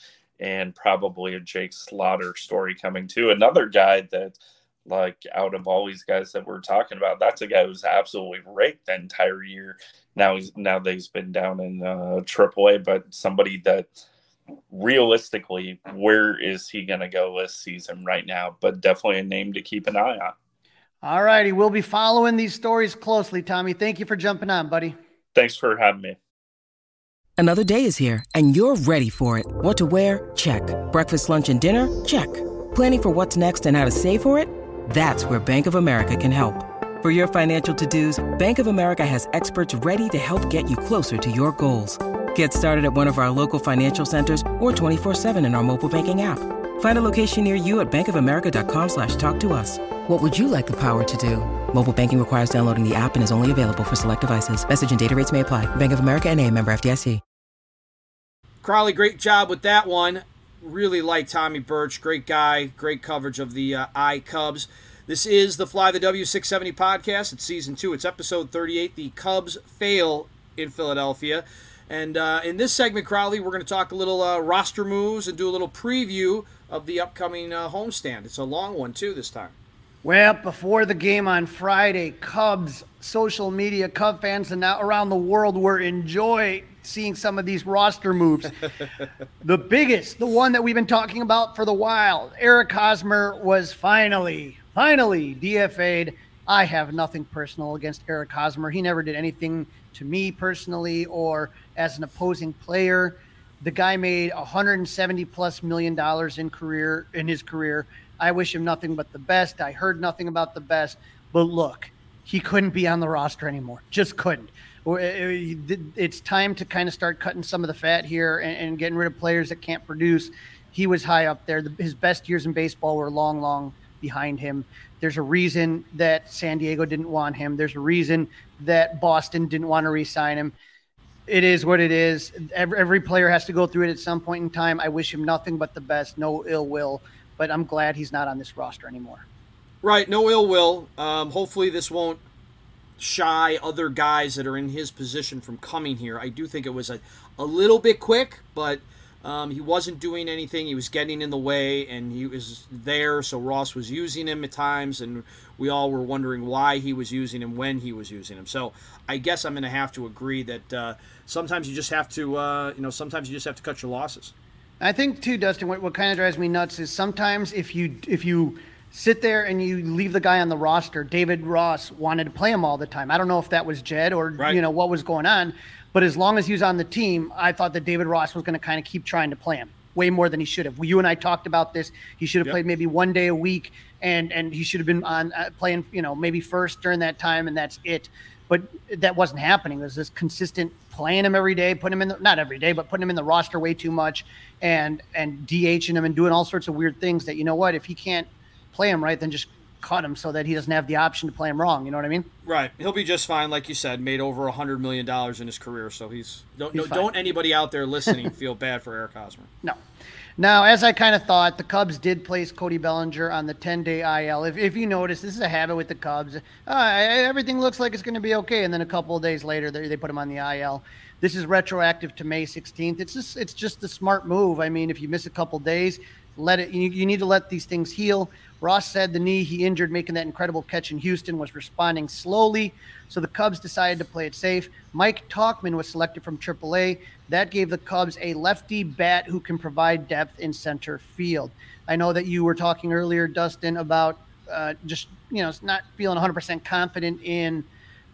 and probably a Jake Slaughter story coming too. Another guy that. Like out of all these guys that we're talking about, that's a guy who's absolutely raked the entire year. Now he's now that he's been down in uh, AAA, but somebody that realistically, where is he going to go this season right now? But definitely a name to keep an eye on. All righty. We'll be following these stories closely, Tommy. Thank you for jumping on, buddy. Thanks for having me. Another day is here, and you're ready for it. What to wear? Check. Breakfast, lunch, and dinner? Check. Planning for what's next and how to save for it? That's where Bank of America can help. For your financial to dos, Bank of America has experts ready to help get you closer to your goals. Get started at one of our local financial centers or 24-7 in our mobile banking app. Find a location near you at bankofamerica.com slash talk to us. What would you like the power to do? Mobile banking requires downloading the app and is only available for select devices. Message and data rates may apply. Bank of America and a member FDIC. Crawly, great job with that one. Really like Tommy Birch. Great guy. Great coverage of the uh, I Cubs. This is the Fly the W670 podcast. It's season two. It's episode 38. The Cubs fail in Philadelphia. And uh, in this segment, Crawly, we're going to talk a little uh, roster moves and do a little preview of the upcoming uh, homestand. It's a long one, too, this time. Well, before the game on Friday, Cubs social media, Cub fans and now around the world were enjoy seeing some of these roster moves. the biggest, the one that we've been talking about for the while, Eric Hosmer was finally, finally DFA'd. I have nothing personal against Eric Hosmer. He never did anything to me personally or as an opposing player. The guy made 170 plus million dollars in career in his career. I wish him nothing but the best. I heard nothing about the best, but look, he couldn't be on the roster anymore. Just couldn't. Uh, uh, it's time to kind of start cutting some of the fat here and, getting rid of players that can't produce. He was high up there. His best years in baseball were long, long behind him. There's a reason that San Diego didn't want him. There's a reason that Boston didn't want to re-sign him it is what it is. Every, every player has to go through it at some point in time. I wish him nothing but the best, no ill will, but I'm glad he's not on this roster anymore. Right, no ill will. Um, hopefully, this won't shy other guys that are in his position from coming here. I do think it was a, a little bit quick, but um, he wasn't doing anything. He was getting in the way, and he was there. So Ross was using him at times, and we all were wondering why he was using him when he was using him. So I guess I'm going to have to agree that uh, sometimes you just have to, uh, you know, sometimes you just have to cut your losses. I think too, Dustin. What, what kind of drives me nuts is sometimes if you if you sit there and you leave the guy on the roster. David Ross wanted to play him all the time. I don't know if that was Jed or right. you know what was going on, but as long as he was on the team, I thought that David Ross was going to kind of keep trying to play him way more than he should have. You and I talked about this. He should have yep. played maybe one day a week, and and he should have been on uh, playing you know maybe first during that time, and that's it. But that wasn't happening. It was this consistent playing him every day, putting him in the, not every day, but putting him in the roster way too much, and and DHing him and doing all sorts of weird things. That you know what, if he can't play him right, then just cut him so that he doesn't have the option to play him wrong. You know what I mean? Right. He'll be just fine, like you said. Made over a hundred million dollars in his career, so he's don't he's no, don't anybody out there listening feel bad for Eric Hosmer. No. Now, as I kind of thought, the Cubs did place Cody Bellinger on the 10-day IL. If, if you notice, this is a habit with the Cubs. Uh, everything looks like it's going to be okay, and then a couple of days later, they, they put him on the IL. This is retroactive to May 16th. It's just it's just a smart move. I mean, if you miss a couple days, let it. You, you need to let these things heal. Ross said the knee he injured making that incredible catch in Houston was responding slowly, so the Cubs decided to play it safe. Mike Tauchman was selected from AAA. That gave the Cubs a lefty bat who can provide depth in center field. I know that you were talking earlier, Dustin, about uh, just you know not feeling 100% confident in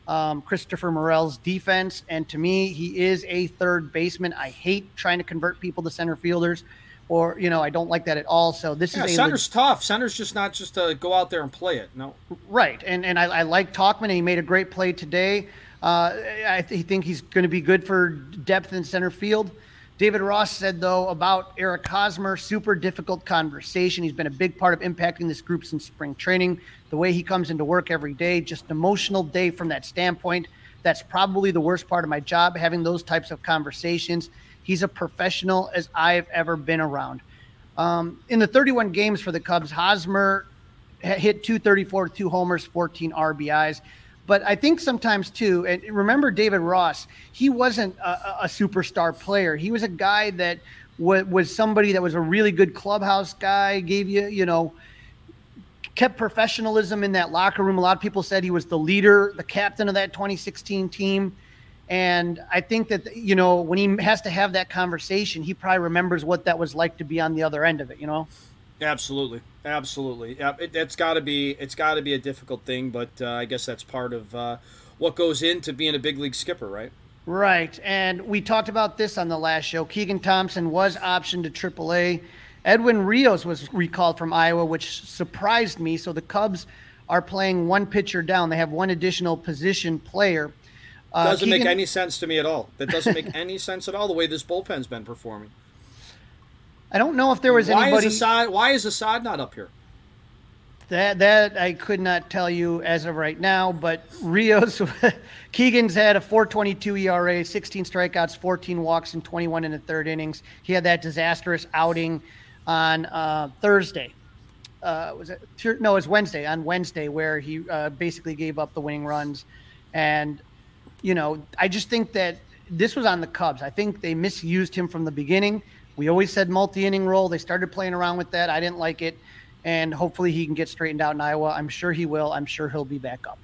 um, Christopher Morel's defense, and to me, he is a third baseman. I hate trying to convert people to center fielders or you know I don't like that at all. So this yeah, is a center's leg- tough. Center's just not just to go out there and play it. No, right. And and I, I like Tauchman. He made a great play today. Uh, I th- think he's going to be good for depth in center field. David Ross said though about Eric Hosmer, super difficult conversation. He's been a big part of impacting this group since spring training. The way he comes into work every day, just an emotional day from that standpoint. That's probably the worst part of my job, having those types of conversations. He's a professional as I've ever been around. Um, in the 31 games for the Cubs, Hosmer hit 234, two homers, 14 RBIs. But I think sometimes too, and remember David Ross, he wasn't a, a superstar player. He was a guy that w- was somebody that was a really good clubhouse guy, gave you, you know, kept professionalism in that locker room. A lot of people said he was the leader, the captain of that 2016 team. And I think that, you know, when he has to have that conversation, he probably remembers what that was like to be on the other end of it, you know? Absolutely. Absolutely. Yeah, it, has got to be, it's got to be a difficult thing, but uh, I guess that's part of uh, what goes into being a big league skipper, right? Right. And we talked about this on the last show. Keegan Thompson was optioned to AAA. Edwin Rios was recalled from Iowa, which surprised me. So the Cubs are playing one pitcher down. They have one additional position player. Uh, doesn't Keegan... make any sense to me at all. That doesn't make any sense at all. The way this bullpen's been performing. I don't know if there was why anybody. Is Assad, why is Assad not up here? That that I could not tell you as of right now. But Rios, Keegan's had a 4.22 ERA, 16 strikeouts, 14 walks, and 21 in the third innings. He had that disastrous outing on uh, Thursday. Uh, was it? No, it was Wednesday. On Wednesday, where he uh, basically gave up the winning runs, and you know, I just think that this was on the Cubs. I think they misused him from the beginning. We always said multi inning role. They started playing around with that. I didn't like it. And hopefully he can get straightened out in Iowa. I'm sure he will. I'm sure he'll be back up.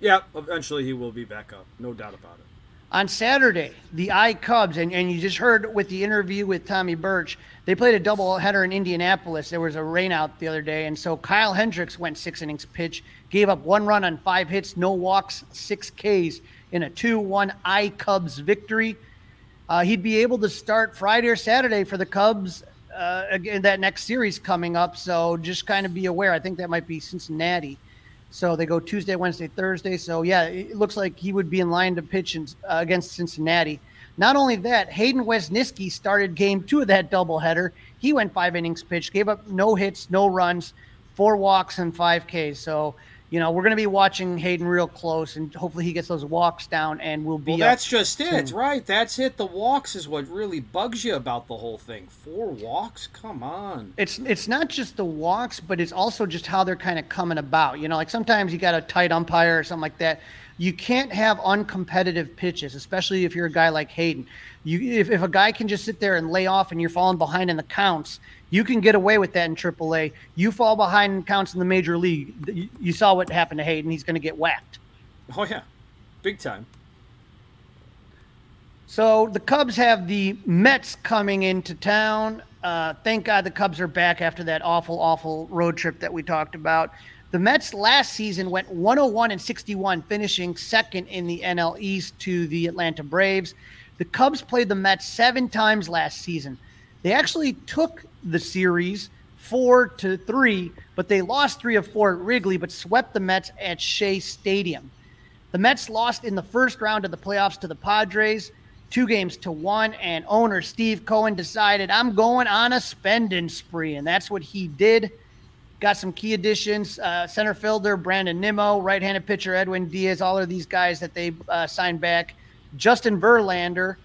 Yeah, eventually he will be back up. No doubt about it. On Saturday, the I Cubs, and, and you just heard with the interview with Tommy Birch, they played a doubleheader in Indianapolis. There was a rainout the other day, and so Kyle Hendricks went six innings pitch, gave up one run on five hits, no walks, six Ks in a 2 1 I Cubs victory. Uh, he'd be able to start Friday or Saturday for the Cubs uh, again, that next series coming up. So just kind of be aware. I think that might be Cincinnati. So they go Tuesday, Wednesday, Thursday. So yeah, it looks like he would be in line to pitch in, uh, against Cincinnati. Not only that, Hayden Wesneski started game two of that doubleheader. He went five innings pitched, gave up no hits, no runs, four walks, and five Ks. So you know, we're going to be watching Hayden real close, and hopefully he gets those walks down, and we'll be. Well, that's just it, right? That's it. The walks is what really bugs you about the whole thing. Four walks, come on. It's it's not just the walks, but it's also just how they're kind of coming about. You know, like sometimes you got a tight umpire or something like that. You can't have uncompetitive pitches, especially if you're a guy like Hayden. You if, if a guy can just sit there and lay off and you're falling behind in the counts, you can get away with that in AAA. You fall behind in counts in the major league. You saw what happened to Hayden. He's going to get whacked. Oh yeah, big time. So the Cubs have the Mets coming into town. Uh, thank God the Cubs are back after that awful, awful road trip that we talked about. The Mets last season went 101 and 61, finishing second in the NL East to the Atlanta Braves. The Cubs played the Mets seven times last season. They actually took the series four to three, but they lost three of four at Wrigley, but swept the Mets at Shea Stadium. The Mets lost in the first round of the playoffs to the Padres, two games to one, and owner Steve Cohen decided, I'm going on a spending spree, and that's what he did. Got some key additions. Uh, center fielder Brandon Nimmo, right-handed pitcher Edwin Diaz. All of these guys that they uh, signed back. Justin Verlander,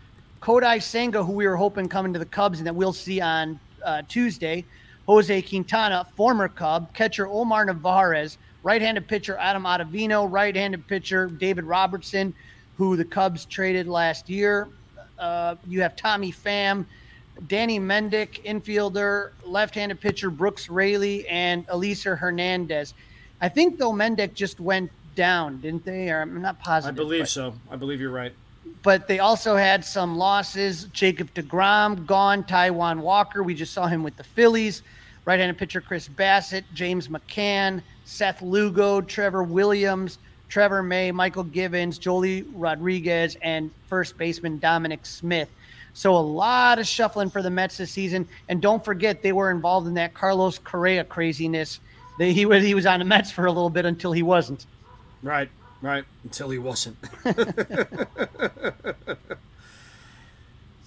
Kodai Senga, who we were hoping coming to the Cubs and that we'll see on uh, Tuesday. Jose Quintana, former Cub. Catcher Omar Narvaez. Right-handed pitcher Adam Ottavino. Right-handed pitcher David Robertson, who the Cubs traded last year. Uh, you have Tommy Pham Danny Mendick, infielder, left-handed pitcher Brooks Raley, and Elisa Hernandez. I think though Mendick just went down, didn't they? Or I'm not positive. I believe so. I believe you're right. But they also had some losses. Jacob DeGrom gone. Taijuan Walker. We just saw him with the Phillies. Right-handed pitcher Chris Bassitt, James McCann, Seth Lugo, Trevor Williams, Trevor May, Mychal Givens, Joely Rodriguez, and first baseman Dominic Smith. So a lot of shuffling for the Mets this season. And don't forget, they were involved in that Carlos Correa craziness. They, he, was, he was on the Mets for a little bit until he wasn't. Right, right. Until he wasn't.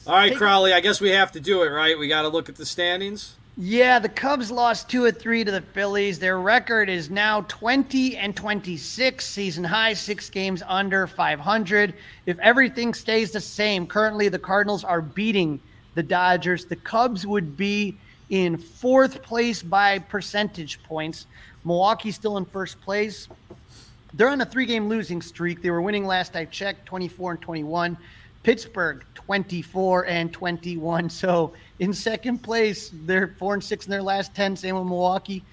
All right, Crawly, I guess we have to do it, right? We got to look at the standings. Yeah, the Cubs lost two or three to the Phillies. Their record is now 20 and 26, season high, six games under 500. If everything stays the same, currently the Cardinals are beating the Dodgers. The Cubs would be in fourth place by percentage points. Milwaukee's still in first place. They're on a three game losing streak. They were winning last I checked, 24 and 21. Pittsburgh, 24 and 21. So in second place. They're four and six in their last ten. Same with Milwaukee.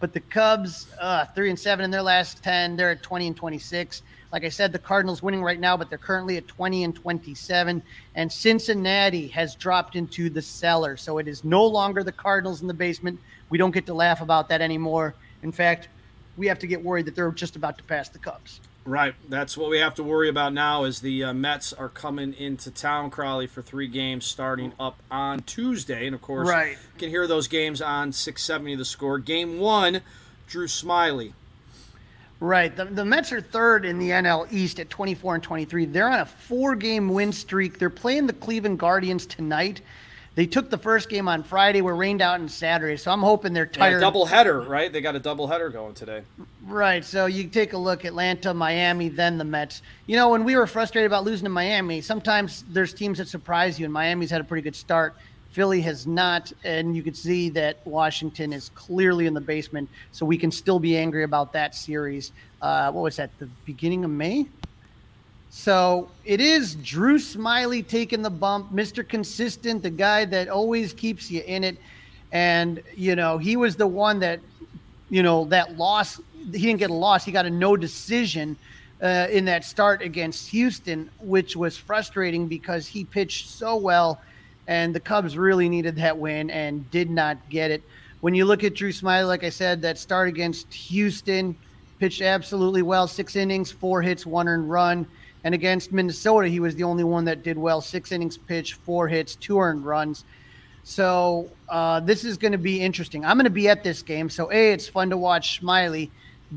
But the Cubs, uh, three and seven in their last ten. They're at twenty and twenty-six. Like I said, the Cardinals winning right now, but they're currently at twenty and twenty-seven. And Cincinnati has dropped into the cellar, so it is no longer the Cardinals in the basement. We don't get to laugh about that anymore. In fact, we have to get worried that they're just about to pass the Cubs. Right. That's what we have to worry about now is the uh, Mets are coming into town, Crawly, for three games starting up on Tuesday. And, of course, right. you can hear those games on 670 The Score. Game one, Drew Smyly. Right. The, the Mets are third in the NL East at 24 and 23. They're on a four-game win streak. They're playing the Cleveland Guardians tonight. They took the first game on Friday. We're rained out on Saturday, so I'm hoping they're tired. Double header, right? They got a double header going today. Right. So you take a look Atlanta, Miami, then the Mets. You know, when we were frustrated about losing to Miami, sometimes there's teams that surprise you, and Miami's had a pretty good start. Philly has not, and you can see that Washington is clearly in the basement. So we can still be angry about that series. Uh, what was that? The beginning of May? So it is Drew Smyly taking the bump, Mr. Consistent, the guy that always keeps you in it. And, you know, he was the one that, you know, that loss, he didn't get a loss. He got a no decision uh, in that start against Houston, which was frustrating because he pitched so well. And the Cubs really needed that win and did not get it. When you look at Drew Smyly, like I said, that start against Houston, pitched absolutely well. Six innings, four hits, one earned run. And against Minnesota, he was the only one that did well. Six innings pitched, four hits, two earned runs. So uh, this is going to be interesting. I'm going to be at this game. So A, it's fun to watch Smyly.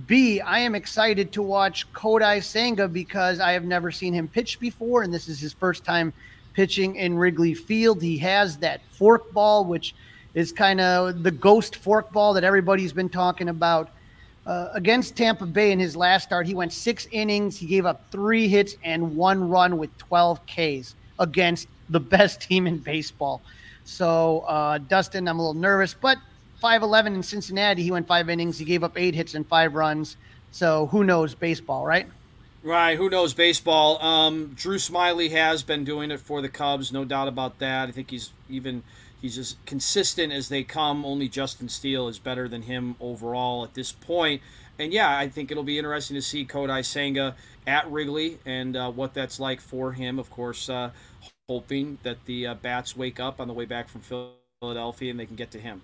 B, I am excited to watch Kodai Senga because I have never seen him pitch before, and this is his first time pitching in Wrigley Field. He has that fork ball, which is kind of the ghost fork ball that everybody's been talking about. Uh, against Tampa Bay in his last start, he went six innings. He gave up three hits and one run with 12 Ks against the best team in baseball. So, uh, Dustin, I'm a little nervous, but 5'11 in Cincinnati, he went five innings. He gave up eight hits and five runs. So, who knows baseball, right? Right. Who knows baseball? Um, Drew Smyly has been doing it for the Cubs, no doubt about that. I think he's even he's as consistent as they come. Only Justin Steele is better than him overall at this point. And yeah, I think it'll be interesting to see Kodai Senga at Wrigley and uh, what that's like for him. Of course, uh, hoping that the uh, bats wake up on the way back from Philadelphia and they can get to him.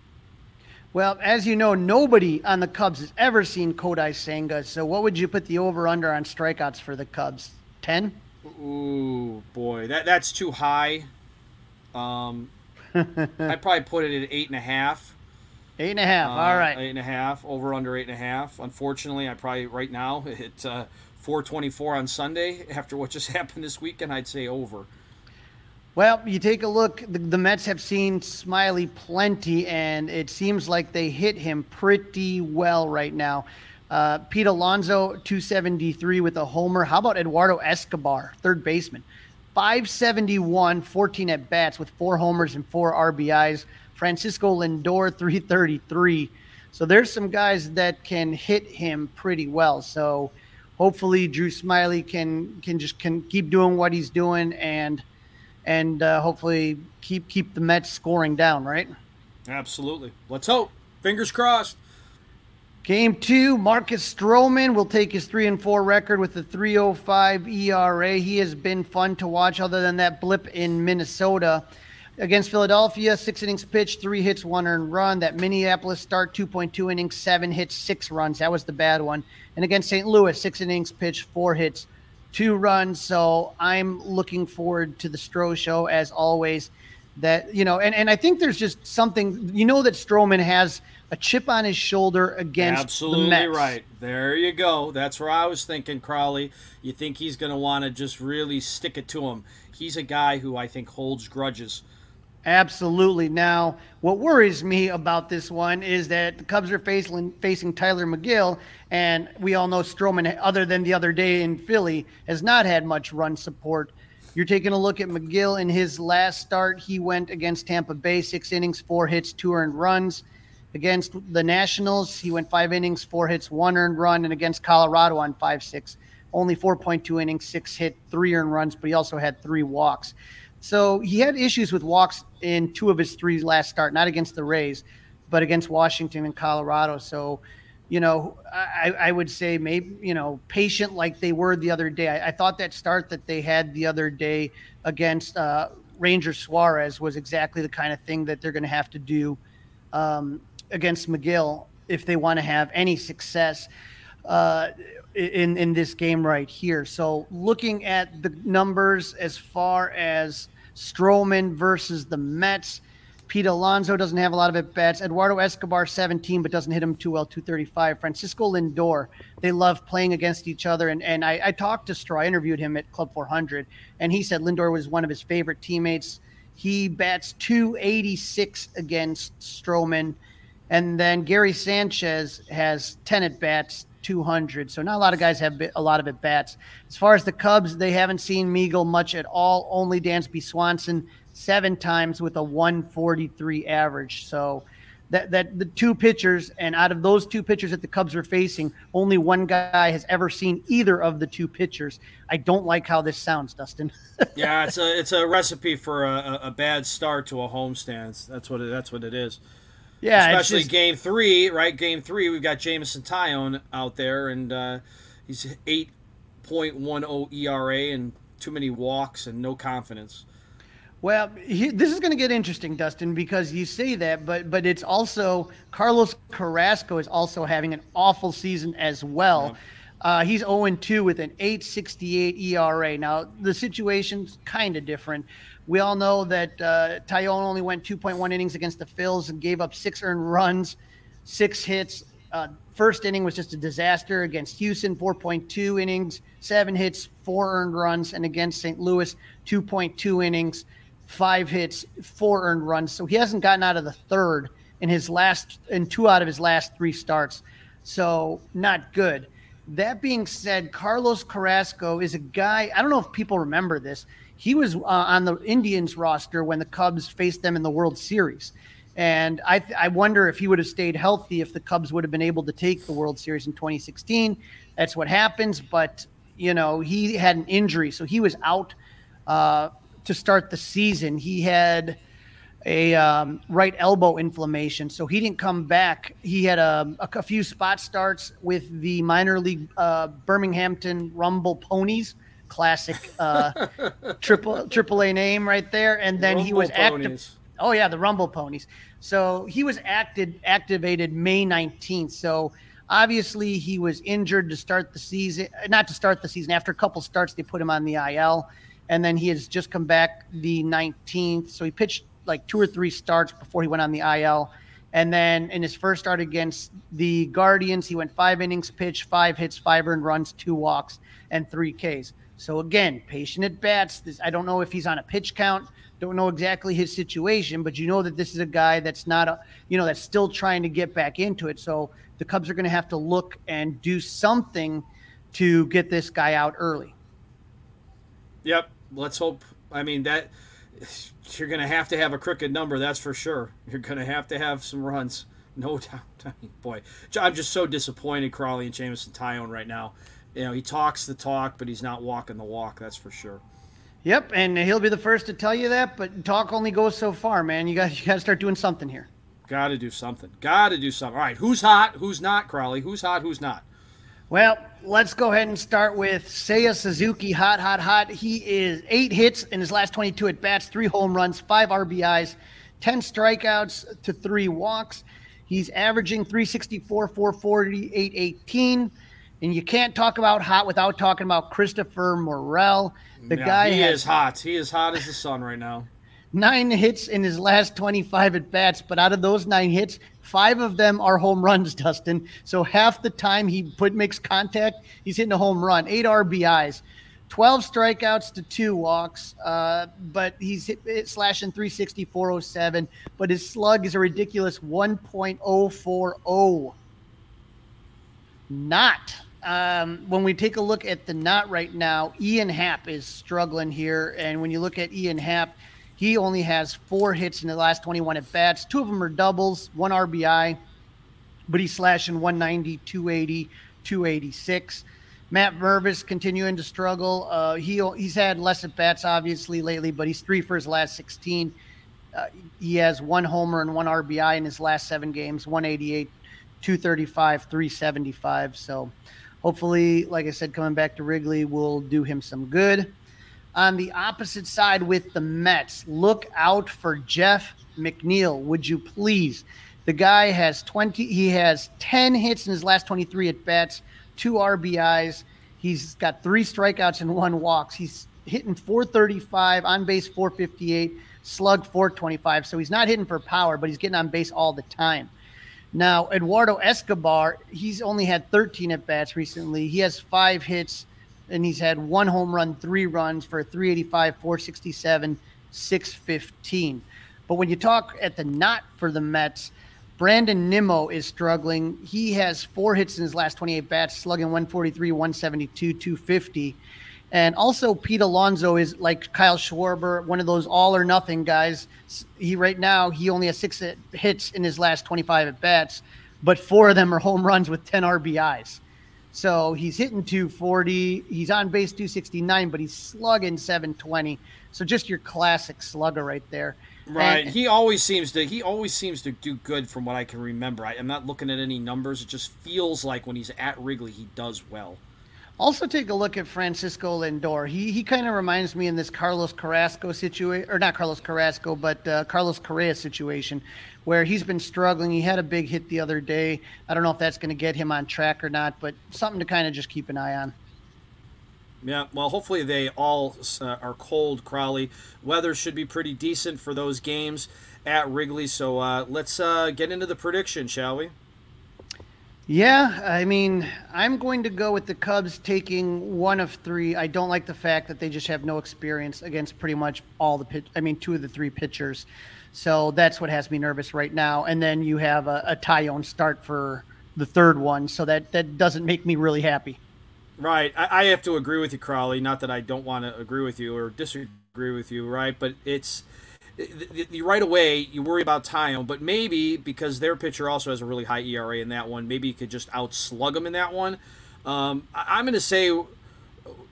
Well, as you know, nobody on the Cubs has ever seen Kodai Senga. So, what would you put the over under on strikeouts for the Cubs? Ten? Ooh, boy, that that's too high. Um, I'd probably put it at eight and a half. Eight and a half. Uh, All right. Eight and a half. Over under eight and a half. Unfortunately, I probably right now it's uh, 424 on Sunday after what just happened this weekend. I'd say over. Well, you take a look. The, the, Mets have seen Smyly plenty, and it seems like they hit him pretty well right now. Uh, Pete Alonso, 273 with a homer. How about Eduardo Escobar, third baseman? 571, 14 at bats with four homers and four RBIs. Francisco Lindor, 333. So there's some guys that can hit him pretty well. So hopefully Drew Smyly can can just can keep doing what he's doing and and uh, hopefully keep keep the Mets scoring down, right? Absolutely. Let's hope. Fingers crossed. Game two, Marcus Stroman will take his three and four record with a 3.05 ERA. He has been fun to watch, other than that blip in Minnesota against Philadelphia. Six innings pitched, three hits, one earned run. That Minneapolis start, 2.2 innings, seven hits, six runs. That was the bad one. And against St. Louis, six innings pitched, four hits, two runs. So I'm looking forward to the Stro show as always. That you know, and, and I think there's just something you know that Stroman has a chip on his shoulder against absolutely right. There you go. That's where I was thinking, Crawly. You think he's going to want to just really stick it to him? He's a guy who I think holds grudges. Absolutely. Now, what worries me about this one is that the Cubs are facing facing Tylor Megill, and we all know Stroman, other than the other day in Philly, has not had much run support. You're taking a look at Megill in his last start. He went against Tampa Bay, six innings, four hits, two earned runs. Against the Nationals, he went five innings, four hits, one earned run, and against Colorado on five six, only 4.2 innings, six hit, three earned runs, but he also had three walks. So he had issues with walks in two of his three last start, not against the Rays, but against Washington and Colorado. So, you know, I, I would say maybe, you know, patient like they were the other day. I, I thought that start that they had the other day against uh, Ranger Suarez was exactly the kind of thing that they're going to have to do um, against Megill if they want to have any success. Uh, in in this game right here. So looking at the numbers as far as Stroman versus the Mets. Pete Alonso doesn't have a lot of at bats. Eduardo Escobar, 17, but doesn't hit him too well, 235. Francisco Lindor, they love playing against each other. And, and I, I talked to Straw, I interviewed him at Club 400, and he said Lindor was one of his favorite teammates. He bats 286 against Stroman. And then Gary Sanchez has 10 at bats, 200. So not a lot of guys have a lot of at bats. As far as the Cubs, they haven't seen Megill much at all. Only Dansby Swanson seven times with a 143 average. So that that the two pitchers, and out of those two pitchers that the Cubs are facing, only one guy has ever seen either of the two pitchers. I don't like how this sounds, Dustin. yeah, it's a it's a recipe for a, a bad start to a homestand. That's what it, that's what it is. Yeah, especially just, game three, right? Game three, we've got Jameson Taillon out there, and uh, he's eight point one zero ERA and too many walks and no confidence. Well, he, this is going to get interesting, Dustin, because you say that, but but it's also Carlos Carrasco is also having an awful season as well. Yeah. Uh, he's 0 2 with an 8.68 ERA. Now the situation's kind of different. We all know that uh, Taillon only went 2.1 innings against the Phils and gave up six earned runs, six hits. Uh, first inning was just a disaster against Houston, 4.2 innings, seven hits, four earned runs, and against St. Louis, 2.2 innings, five hits, four earned runs. So he hasn't gotten out of the third in his last in two out of his last three starts. So not good. That being said, Carlos Carrasco is a guy. I don't know if people remember this. He was uh, on the Indians roster when the Cubs faced them in the World Series. And I, th- I wonder if he would have stayed healthy if the Cubs would have been able to take the World Series in 2016. That's what happens. But you know, he had an injury, so he was out uh, to start the season. He had a um, right elbow inflammation, so he didn't come back. He had a, a, a few spot starts with the minor league uh, Birminghamton Rumble Ponies, classic uh, triple triple A name right there. And then Rumble he was active. Oh yeah, the Rumble Ponies. So he was acted activated May nineteenth. So obviously he was injured to start the season, not to start the season. After a couple starts, they put him on the IL, and then he has just come back the nineteenth. So he pitched like two or three starts before he went on the IL. And then in his first start against the Guardians, he went five innings pitched, five hits, five earned runs, two walks, and three Ks. So again, patient at bats. This, I don't know if he's on a pitch count. Don't know exactly his situation, but you know that this is a guy that's not a, you know, that's still trying to get back into it. So the Cubs are going to have to look and do something to get this guy out early. Yep. Let's hope. I mean that you're going to have to have a crooked number, that's for sure. You're going to have to have some runs, no doubt. Boy, I'm just so disappointed, Crawly and Jameson Taillon right now. You know, he talks the talk, but he's not walking the walk. That's for sure. Yep, and he'll be the first to tell you that. But talk only goes so far, man. You got you got to start doing something here. Got to do something. Got to do something. All right, who's hot? Who's not? Crawly. Who's hot? Who's not? Well, let's go ahead and start with Seiya Suzuki. Hot, hot, hot. He is eight hits in his last 22 at bats, three home runs, five RBIs, 10 strikeouts to three walks. He's averaging 364, 440, 818. And you can't talk about hot without talking about Christopher Morel. The yeah, guy he is hot. He is hot as the sun right now. Nine hits in his last 25 at bats, but out of those nine hits, five of them are home runs, Dustin. So half the time he put makes contact, he's hitting a home run. Eight RBIs, 12 strikeouts to two walks, uh, but he's hit, hit slashing 360, 407, but his slug is a ridiculous 1.040. Not um, when we take a look at the not right now, Ian Happ is struggling here. And when you look at Ian Happ, he only has four hits in the last 21 at bats. Two of them are doubles, one RBI, but he's slashing 190, 280, 286. Matt Mervis continuing to struggle. Uh, he he's had less at bats obviously lately, but he's three for his last 16. Uh, he has one homer and one RBI in his last seven games, 188, 235, 375. So hopefully, like I said, coming back to Wrigley will do him some good. On the opposite side with the Mets, look out for Jeff McNeil, would you please? The guy has 20, he has 10 hits in his last 23 at bats, two RBIs. He's got three strikeouts and one walks. He's hitting 435, on base 458, slug 425. So he's not hitting for power, but he's getting on base all the time. Now, Eduardo Escobar, he's only had 13 at bats recently. He has five hits, and he's had one home run, three runs for 385, 467, 615. But when you talk at the not for the Mets, Brandon Nimmo is struggling. He has four hits in his last 28 bats, slugging 143, 172, 250. And also, Pete Alonso is like Kyle Schwarber, one of those all or nothing guys. He right now he only has six hits in his last 25 at bats, but four of them are home runs with 10 RBIs. So he's hitting 240. He's on base 269, but he's slugging 720. So just your classic slugger right there. Right. And, he always seems to he always seems to do good from what I can remember. I, am not looking at any numbers. It just feels like when he's at Wrigley, he does well. Also, take a look at Francisco Lindor. He he kind of reminds me in this Carlos Carrasco situation, or not Carlos Carrasco, but uh, Carlos Correa situation, where he's been struggling. He had a big hit the other day. I don't know if that's going to get him on track or not, but something to kind of just keep an eye on. Yeah, well, hopefully they all uh, are cold, Crawly. Weather should be pretty decent for those games at Wrigley. So uh, let's uh, get into the prediction, shall we? Yeah, I mean, I'm going to go with the Cubs taking one of three. I don't like the fact that they just have no experience against pretty much all the pitch. I mean, two of the three pitchers. So that's what has me nervous right now. And then you have a, a Taillon start for the third one, so that that doesn't make me really happy. Right, I, I have to agree with you, Crawly. Not that I don't want to agree with you or disagree with you, right? But it's right away you worry about Taillon, but maybe because their pitcher also has a really high ERA in that one, maybe you could just outslug them in that one. Um, I, am going to say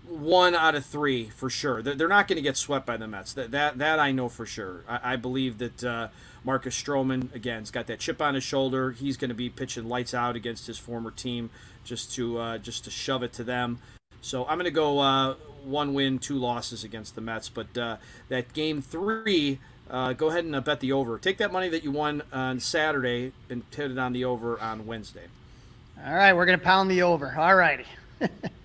one out of three for sure. They're not going to get swept by the Mets. That that, that I know for sure. I, I believe that uh, Marcus Stroman again has got that chip on his shoulder. He's going to be pitching lights out against his former team just to uh, just to shove it to them. So I'm going to go uh, one win, two losses against the Mets. But uh, that game three, uh, go ahead and uh, bet the over. Take that money that you won on Saturday and hit it on the over on Wednesday. All right, we're going to pound the over. All righty.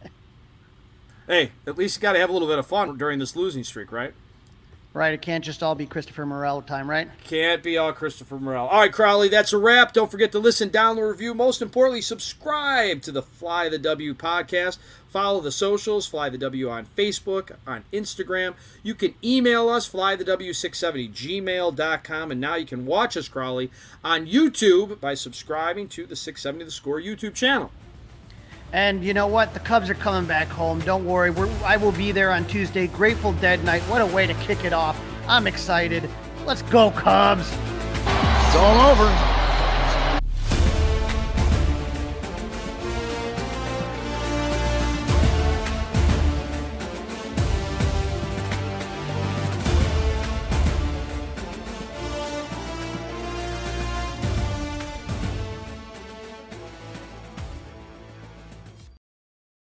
hey, at least you got to have a little bit of fun during this losing streak, right? Right, it can't just all be Christopher Morel time, right? Can't be all Christopher Morel. All right, Crawly, that's a wrap. Don't forget to listen, download, review. Most importantly, subscribe to the Fly the W podcast. Follow the socials, Fly the W on Facebook, on Instagram. You can email us, flythew670gmail.com. And now you can watch us, Crawly, on YouTube by subscribing to the 670 The Score YouTube channel. And you know what? The Cubs are coming back home. Don't worry. We're, I will be there on Tuesday. Grateful Dead night. What a way to kick it off. I'm excited. Let's go, Cubs. It's all over.